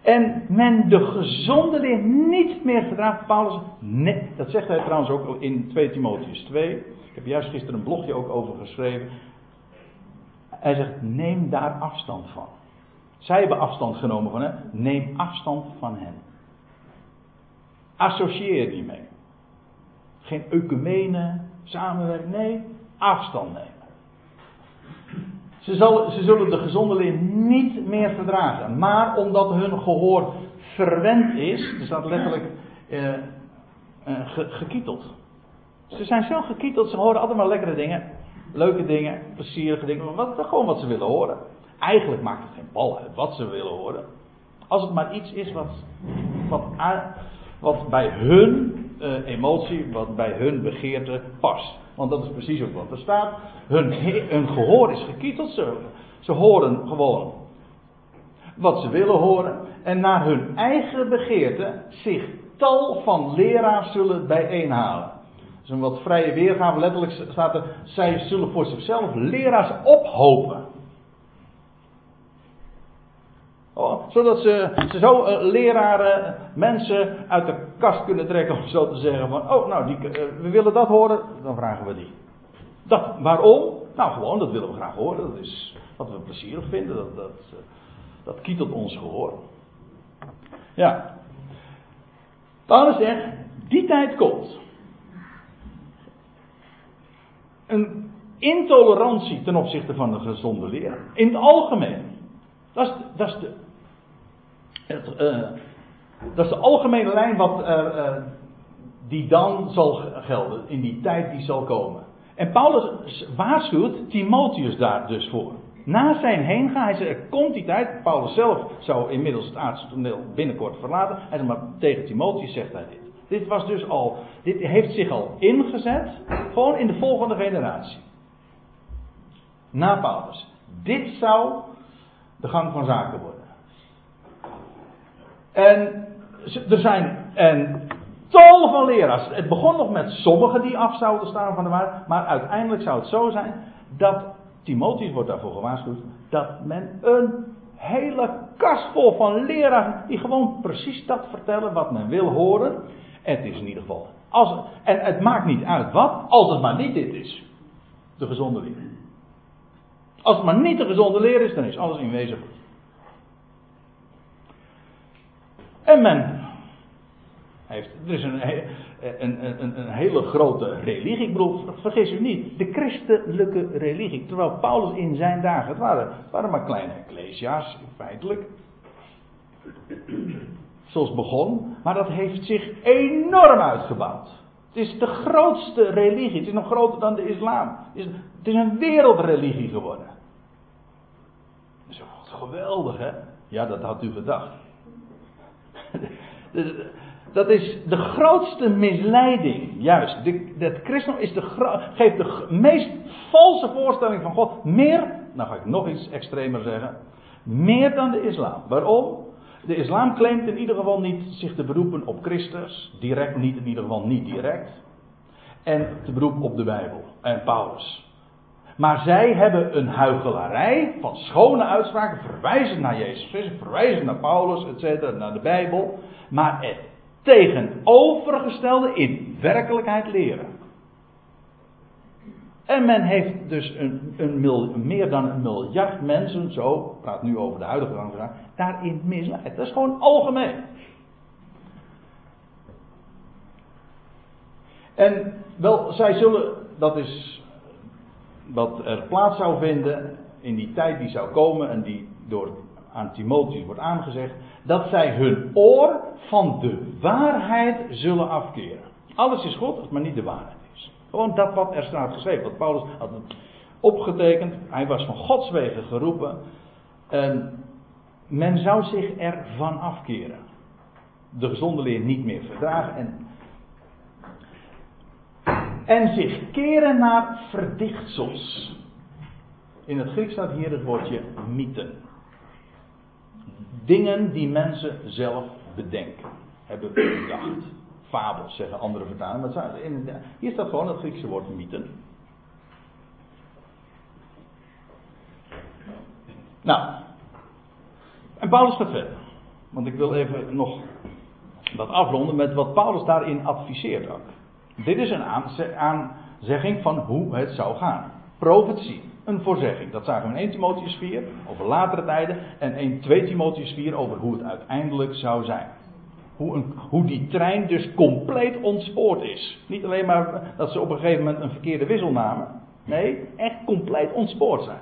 En men de gezonde leer niet meer verdraagt. Paulus, nee, dat zegt hij trouwens ook in 2 Timotheus 2. Ik heb juist gisteren een blogje ook over geschreven. Hij zegt, neem daar afstand van. Zij hebben afstand genomen van hem. Neem afstand van hen. Associeer niet mee. Geen ecumene, samenwerking. Nee, afstand nemen. Ze, zal, ze, zullen de gezonde leer niet meer verdragen. Maar omdat hun gehoor verwend is, er staat letterlijk eh, eh, gekieteld. Ze zijn zo gekieteld, ze horen altijd maar lekkere dingen. Leuke dingen, plezierige dingen. Wat, gewoon wat ze willen horen. Eigenlijk maakt het geen bal uit wat ze willen horen. Als het maar iets is wat, wat, wat bij hun uh, emotie, wat bij hun begeerte past. Want dat is precies ook wat er staat. Hun, hun gehoor is gekieteld. Ze, ze horen gewoon wat ze willen horen. En naar hun eigen begeerte zich tal van leraars zullen bijeenhalen. Dat is een wat vrije weergave. Letterlijk staat er: zij zullen voor zichzelf leraars ophopen. Oh, zodat ze, ze zo uh, leraren, mensen uit de kast kunnen trekken, om zo te zeggen: van, Oh, nou, die, uh, we willen dat horen, dan vragen we die. Dat, waarom? Nou, gewoon, dat willen we graag horen. Dat is wat we plezierig vinden. Dat, dat, uh, dat kietelt ons gehoor. Ja. Paulus zegt: Die tijd komt. Een intolerantie ten opzichte van de gezonde leer. In het algemeen. Dat is, dat is de dat is de algemene lijn wat, uh, die dan zal gelden, in die tijd die zal komen. En Paulus waarschuwt Timotheus daar dus voor. Na zijn heengaan, hij zegt, er komt die tijd. Paulus zelf zou inmiddels het aardse toneel binnenkort verlaten. Hij zegt, maar tegen Timotheus zegt hij dit. Dit was dus al, dit heeft zich al ingezet, gewoon in de volgende generatie. Na Paulus. Dit zou de gang van zaken worden. En er zijn en tal van leraars. Het begon nog met sommigen die af zouden staan van de waarheid. Maar uiteindelijk zou het zo zijn dat Timotheus wordt daarvoor gewaarschuwd. Dat men een hele kast vol van leraars. die gewoon precies dat vertellen wat men wil horen. En het is in ieder geval. Als, en het maakt niet uit wat, als het maar niet dit is. De gezonde leer. Als het maar niet de gezonde leer is, dan is alles in wezen goed. En men heeft, er is een, een, een, een, hele grote religie. Ik bedoel, vergis u niet, de christelijke religie. Terwijl Paulus in zijn dagen, het waren, waren maar kleine ecclesia's, feitelijk. Zoals begon, maar dat heeft zich enorm uitgebouwd. Het is de grootste religie, het is nog groter dan de islam. Is, het is een wereldreligie geworden. Geweldig, hè? Ja, dat had u gedacht. Dat is de grootste misleiding. Juist. Het christendom is de, geeft de meest valse voorstelling van God. Meer, nou ga ik nog iets extremer zeggen. Meer dan de islam. Waarom? De islam claimt in ieder geval niet zich te beroepen op Christus. Direct niet, in ieder geval niet direct. En te beroepen op de Bijbel en Paulus. Maar zij hebben een huichelarij van schone uitspraken, verwijzen naar Jezus Christus, verwijzen naar Paulus, etc., naar de Bijbel, maar het tegenovergestelde in werkelijkheid leren. En men heeft dus een, een meer dan een miljard mensen, zo, praat nu over de huidige gang daarin misleid. Dat is gewoon algemeen. En wel, zij zullen, dat is wat er plaats zou vinden in die tijd die zou komen en die door aan Timotheus wordt aangezegd, dat zij hun oor van de waarheid zullen afkeren. Alles is God, maar niet de waarheid is. Gewoon dat wat er staat geschreven. Wat Paulus had opgetekend. Hij was van Gods wegen geroepen. En men zou zich ervan afkeren. De gezonde leer niet meer verdragen. En, en zich keren naar verdichtsels. In het Grieks staat hier het woordje mythen. Dingen die mensen zelf bedenken, hebben bedacht. Fabels zeggen andere vertalingen. Hier staat gewoon het Griekse woord mythen. Nou, en Paulus gaat verder. Want ik wil even nog dat afronden met wat Paulus daarin adviseert ook. Dit is een aanzegging van hoe het zou gaan. Profetie een voorzegging. Dat zagen we in 1 Timotheus 4 over latere tijden en 1 2 Timotheus 4 over hoe het uiteindelijk zou zijn. Hoe, een, hoe die trein dus compleet ontspoord is. Niet alleen maar dat ze op een gegeven moment een verkeerde wissel namen. Nee, echt compleet ontspoord zijn.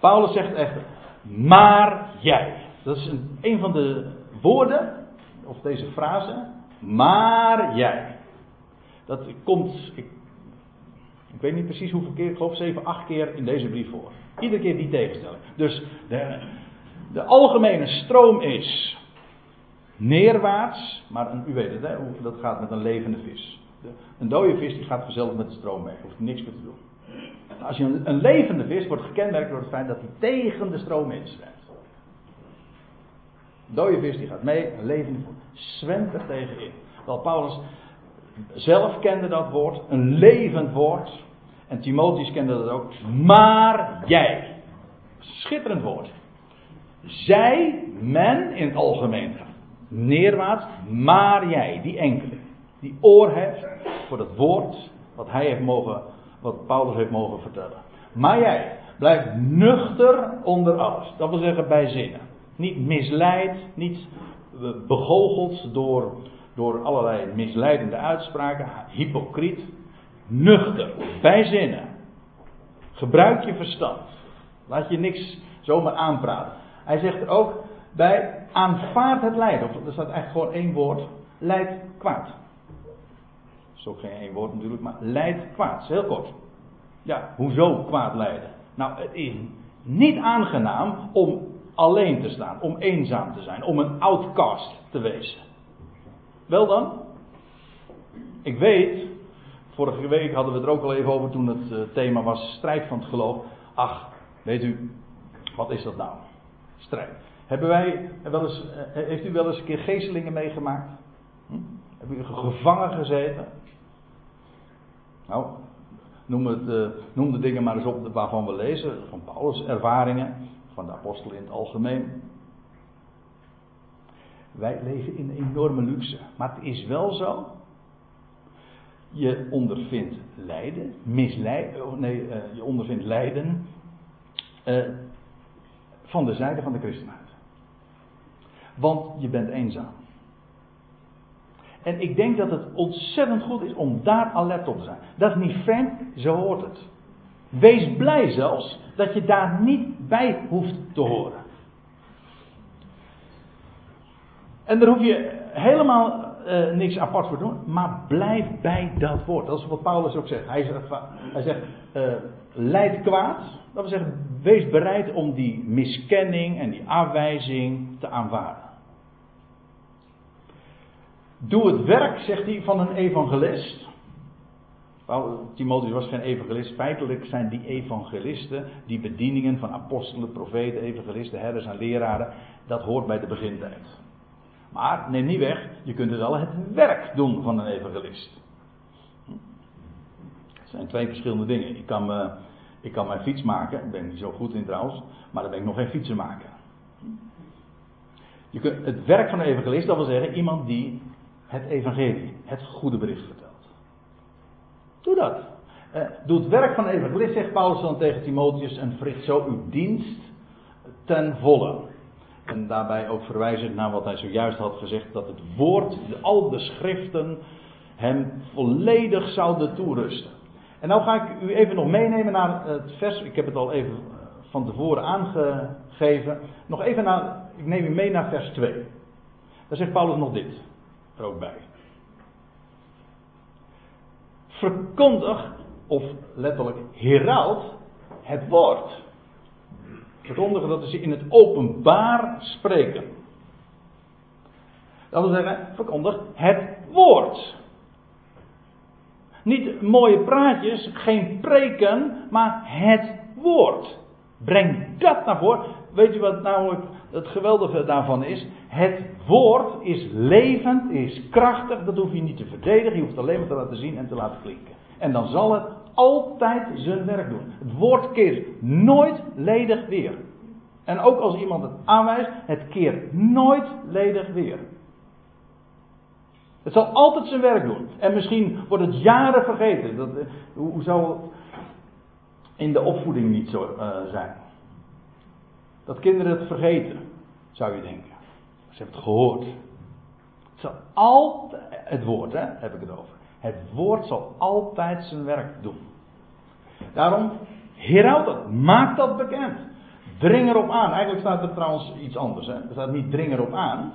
Paulus zegt echt, maar jij. Dat is een, een van de woorden, of deze frase, maar jij. Dat komt, ik ik weet niet precies hoeveel keer, ik geloof 7, 8 keer in deze brief voor. Iedere keer die tegenstelling. Dus de, de algemene stroom is neerwaarts, maar u weet het, hè, dat gaat met een levende vis. Een dode vis die gaat vanzelf met de stroom mee, hoeft niks meer te doen. Als je een, levende vis wordt gekenmerkt door het feit dat hij tegen de stroom inzwemt. Een dode vis die gaat mee, een levende zwemt er tegenin. Wel, Paulus zelf kende dat woord, een levend woord. En Timotheus kende dat ook. Maar jij. Schitterend woord. Zij, men in het algemeen. Neerwaarts, maar jij, die enkele. Die oor heeft voor het woord wat hij heeft mogen, wat Paulus heeft mogen vertellen. Maar jij, blijf nuchter onder alles. Dat wil zeggen bij zinnen. Niet misleid, niet begoocheld door door allerlei misleidende uitspraken, hypocriet, nuchter, bijzinnen. Gebruik je verstand. Laat je niks zomaar aanpraten. Hij zegt er ook bij aanvaard het lijden. Of er staat eigenlijk gewoon één woord. Leid kwaad. Dat is ook geen één woord natuurlijk, maar leid kwaad. heel kort. Ja, hoezo kwaad lijden? Nou, het is niet aangenaam om alleen te staan, om eenzaam te zijn, om een outcast te wezen. Wel dan? Ik weet, vorige week hadden we het er ook al even over toen het eh, thema was strijd van het geloof. Ach, weet u, wat is dat nou? Strijd. Hebben wij wel eens, eh, heeft u wel eens een keer geestelingen meegemaakt? Hm? Hebben u gevangen gezeten? Nou, noem, uh, noem de dingen maar eens op waarvan we lezen, van Paulus' ervaringen, van de apostel in het algemeen. Wij leven in enorme luxe. Maar het is wel zo. Je ondervindt lijden, misleid, oh nee, uh, je ondervindt lijden uh, van de zijde van de christenheid. Want je bent eenzaam. En ik denk dat het ontzettend goed is om daar alert op te zijn. Dat is niet vreemd, zo hoort het. Wees blij zelfs dat je daar niet bij hoeft te horen. En daar hoef je helemaal uh, niks apart voor te doen, maar blijf bij dat woord. Dat is wat Paulus ook zegt. Hij zegt, hij zegt uh, leid kwaad. Dat wil zeggen, wees bereid om die miskenning en die afwijzing te aanvaarden. Doe het werk, zegt hij, van een evangelist. Timotheus was geen evangelist. Feitelijk zijn die evangelisten, die bedieningen van apostelen, profeten, evangelisten, herders en leraren, dat hoort bij de begintijd. Maar neem niet weg, je kunt wel het werk doen van een evangelist. Het zijn twee verschillende dingen. Ik kan, ik kan mijn fiets maken, daar ben ik niet zo goed in trouwens, maar dan ben ik nog geen fietsenmaker. Je kunt, het werk van een evangelist, dat wil zeggen iemand die het evangelie, het goede bericht vertelt. Doe dat. Uh, doe het werk van evangelist, zegt Paulus dan tegen Timotheus, en verricht zo uw dienst ten volle. En daarbij ook verwijzend naar wat hij zojuist had gezegd, dat het woord, al de schriften, hem volledig zouden toerusten. En nou ga ik u even nog meenemen naar het vers, ik heb het al even van tevoren aangegeven. Nog even naar, ik neem u mee naar vers 2. Daar zegt Paulus nog dit er ook bij. Verkondig, of letterlijk heraut, het woord. Verkondigen, dat is in het openbaar spreken. Dat wil zeggen, verkondig het woord. Niet mooie praatjes, geen preken, maar het woord. Breng dat naar voren. Weet je wat namelijk het geweldige daarvan is? Het woord is levend, is krachtig. Dat hoef je niet te verdedigen. Je hoeft alleen maar te laten zien en te laten klinken. En dan zal het altijd zijn werk doen. Het woord keert nooit ledig weer. En ook als iemand het aanwijst, het keert nooit ledig weer. Het zal altijd zijn werk doen. En misschien wordt het jaren vergeten. Dat, eh, hoe zou in de opvoeding niet zo uh, zijn? Dat kinderen het vergeten, zou je denken. Ze hebben het gehoord. Het zal altijd, het woord hè, heb ik het over. Het woord zal altijd zijn werk doen. Daarom, herhoud dat, maak dat bekend. Dring erop aan. Eigenlijk staat er trouwens iets anders. Hè? Er staat niet dring erop aan.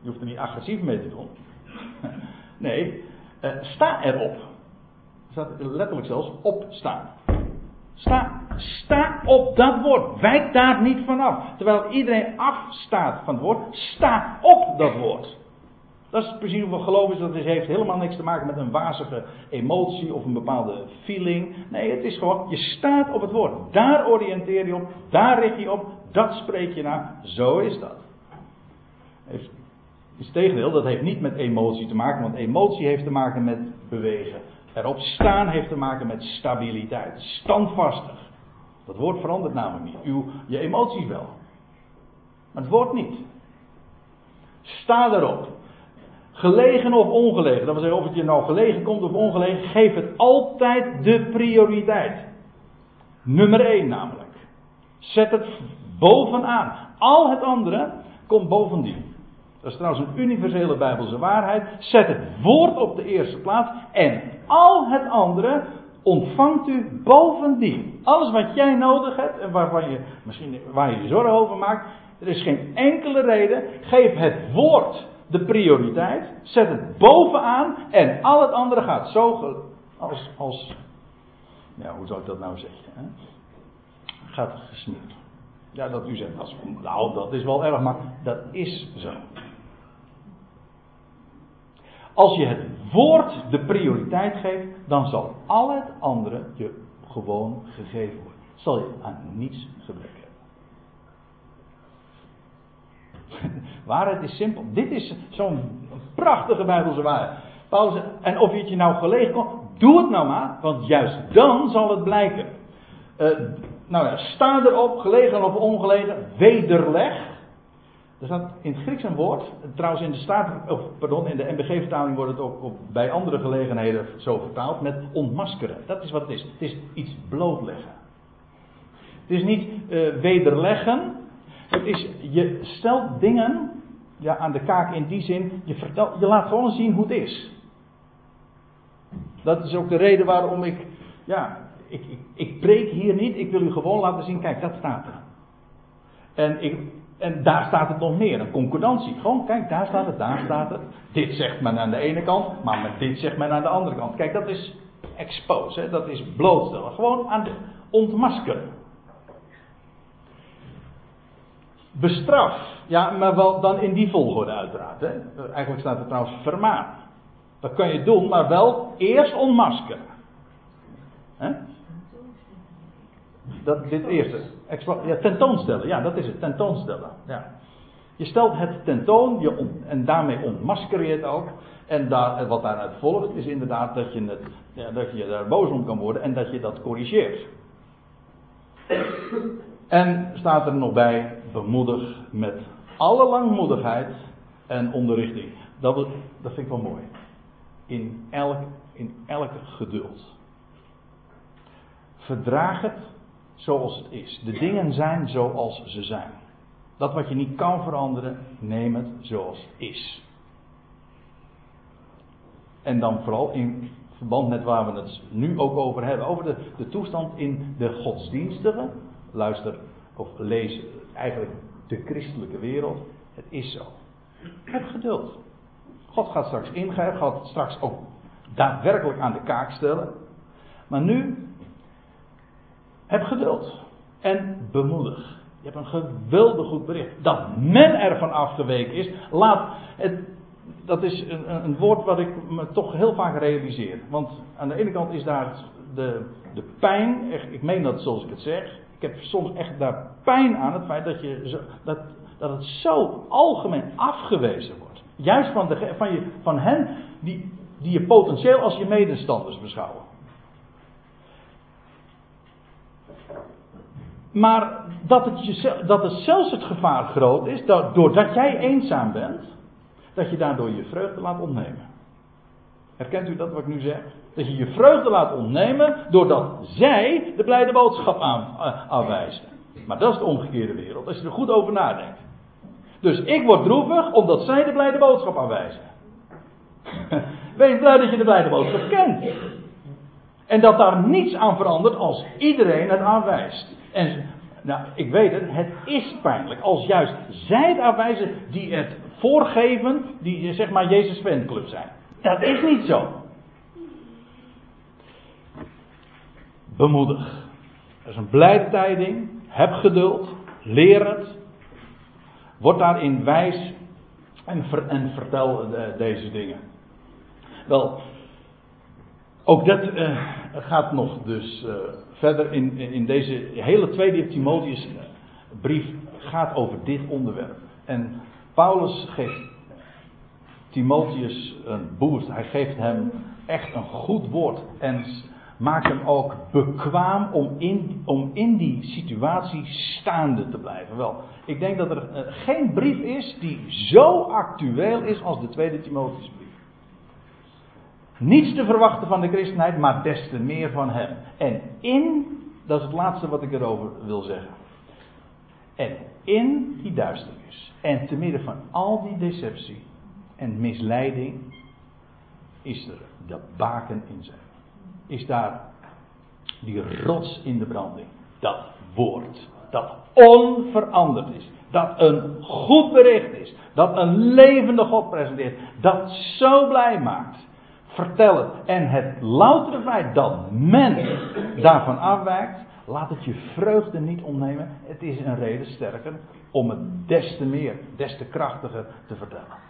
Je hoeft er niet agressief mee te doen. Nee, uh, sta erop. Er staat letterlijk zelfs opstaan. Sta, sta op dat woord. Wijk daar niet vanaf. Terwijl iedereen afstaat van het woord. Sta op dat woord. Dat is precies wat geloof is. Dat heeft helemaal niks te maken met een wazige emotie of een bepaalde feeling. Nee, het is gewoon, je staat op het woord. Daar oriënteer je op. Daar richt je op. Dat spreek je naar. Zo is dat. Heeft, is tegendeel, dat heeft niet met emotie te maken. Want emotie heeft te maken met bewegen. Erop staan heeft te maken met stabiliteit. Standvastig. Dat woord verandert namelijk niet. Uw, je emoties wel. Maar het woord niet. Sta erop. Gelegen of ongelegen. Dat wil zeggen, of het je nou gelegen komt of ongelegen. Geef het altijd de prioriteit. Nummer 1 namelijk. Zet het bovenaan. Al het andere komt bovendien. Dat is trouwens een universele Bijbelse waarheid. Zet het woord op de eerste plaats en al het andere ontvangt u bovendien. Alles wat jij nodig hebt en waarvan je misschien waar je je zorgen over maakt, er is geen enkele reden. Geef het woord de prioriteit, zet het bovenaan en al het andere gaat zo als, als ja, hoe zou ik dat nou zeggen? Hè? Gaat gesmeerd. Ja, dat u zegt, als, nou dat is wel erg, maar dat is zo. Als je het woord de prioriteit geeft, dan zal al het andere je gewoon gegeven worden. Zal je aan niets gebrek hebben. Waarheid is simpel. Dit is zo'n prachtige Bijbelse waarheid. Paulus, en of je het je nou gelegen komt, doe het nou maar, want juist dan zal het blijken. Uh, nou ja, sta erop, gelegen of ongelegen, wederleg. Er staat in het Grieks een woord, trouwens in de, staat, of pardon, in de MBG-vertaling wordt het ook op, bij andere gelegenheden zo vertaald, met ontmaskeren. Dat is wat het is. Het is iets blootleggen. Het is niet uh, wederleggen. Het is, je stelt dingen ja, aan de kaak in die zin, je, vertelt, je laat gewoon zien hoe het is. Dat is ook de reden waarom ik, ja, ik, ik, ik preek hier niet, ik wil u gewoon laten zien, kijk, dat staat er. En ik, en daar staat het nog meer, een concordantie. Gewoon, kijk, daar staat het, daar staat het. Dit zegt men aan de ene kant, maar met dit zegt men aan de andere kant. Kijk, dat is expose, hè? dat is blootstellen. Gewoon aan de ontmaskeren. Bestraf. Ja, maar wel dan in die volgorde uiteraard. Hè? Eigenlijk staat er trouwens vermaan. Dat kan je doen, maar wel eerst ontmaskeren. Hè? Dat, dit eerste. Ja, tentoonstellen, ja, dat is het. Tentoonstellen. Ja. Je stelt het tentoon je en daarmee ontmasker je het ook. En daar, wat daaruit volgt is inderdaad dat je, het, ja, dat je daar boos om kan worden en dat je dat corrigeert. En staat er nog bij, bemoedig met alle langmoedigheid en onderrichting. Dat, dat vind ik wel mooi. In elk, in geduld. verdraag het zoals het is. De dingen zijn zoals ze zijn. Dat wat je niet kan veranderen, neem het zoals het is. En dan vooral in verband met waar we het nu ook over hebben, over de, de toestand in de godsdienstige, luister of lees eigenlijk de christelijke wereld. Het is zo. Heb geduld. God gaat straks ingrijpen, gaat straks ook daadwerkelijk aan de kaak stellen. Maar nu, heb geduld en bemoedig. Je hebt een geweldig goed bericht. Dat men ervan afgeweken is, laat het, dat is een, een, woord wat ik me toch heel vaak realiseer. Want aan de ene kant is daar de, de pijn, ik meen dat zoals ik het zeg. Ik heb soms echt daar pijn aan het feit dat, je dat, dat het zo algemeen afgewezen wordt. Juist van, de, van, je, van hen die, die je potentieel als je medestanders beschouwen. Maar dat het, je, dat het zelfs het gevaar groot is, dat, doordat jij eenzaam bent, dat je daardoor je vreugde laat ontnemen. Herkent u dat wat ik nu zeg? Dat je je vreugde laat ontnemen doordat zij de blijde boodschap aan, uh, aanwijzen. Maar dat is de omgekeerde wereld, als je er goed over nadenkt. Dus ik word droevig omdat zij de blijde boodschap aanwijzen. Wees blij dat je de blijde boodschap kent. En dat daar niets aan verandert als iedereen het aanwijst. En nou, ik weet het, het is pijnlijk als juist zij het aanwijzen die het voorgeven, die zeg maar Jezus fanclub zijn. Dat is niet zo. Bemoedig. Dat is een blijde tijding. Heb geduld. Leer het. Word daarin wijs. En, vertel deze dingen. Wel, ook dat uh, gaat nog dus uh, verder in, in deze hele tweede Timotheus brief gaat over dit onderwerp. En Paulus geeft Timotheus een boost. Hij geeft hem echt een goed woord. En maakt hem ook bekwaam om in, om in die situatie staande te blijven. Wel, ik denk dat er uh, geen brief is die zo actueel is als de tweede Timotheusbrief. Niets te verwachten van de christenheid, maar des te meer van hem. En in, dat is het laatste wat ik erover wil zeggen. En in die duisternis, en te midden van al die deceptie en misleiding, is er de baken in zijn. Is daar die rots in de branding. Dat woord. Dat onveranderd is. Dat een goed bericht is. Dat een levende God presenteert. Dat zo blij maakt vertel het. En het loutere feit dat men daarvan afwijkt, laat het je vreugde niet ontnemen. Het is een reden sterker om het des te meer, des te krachtiger te vertellen.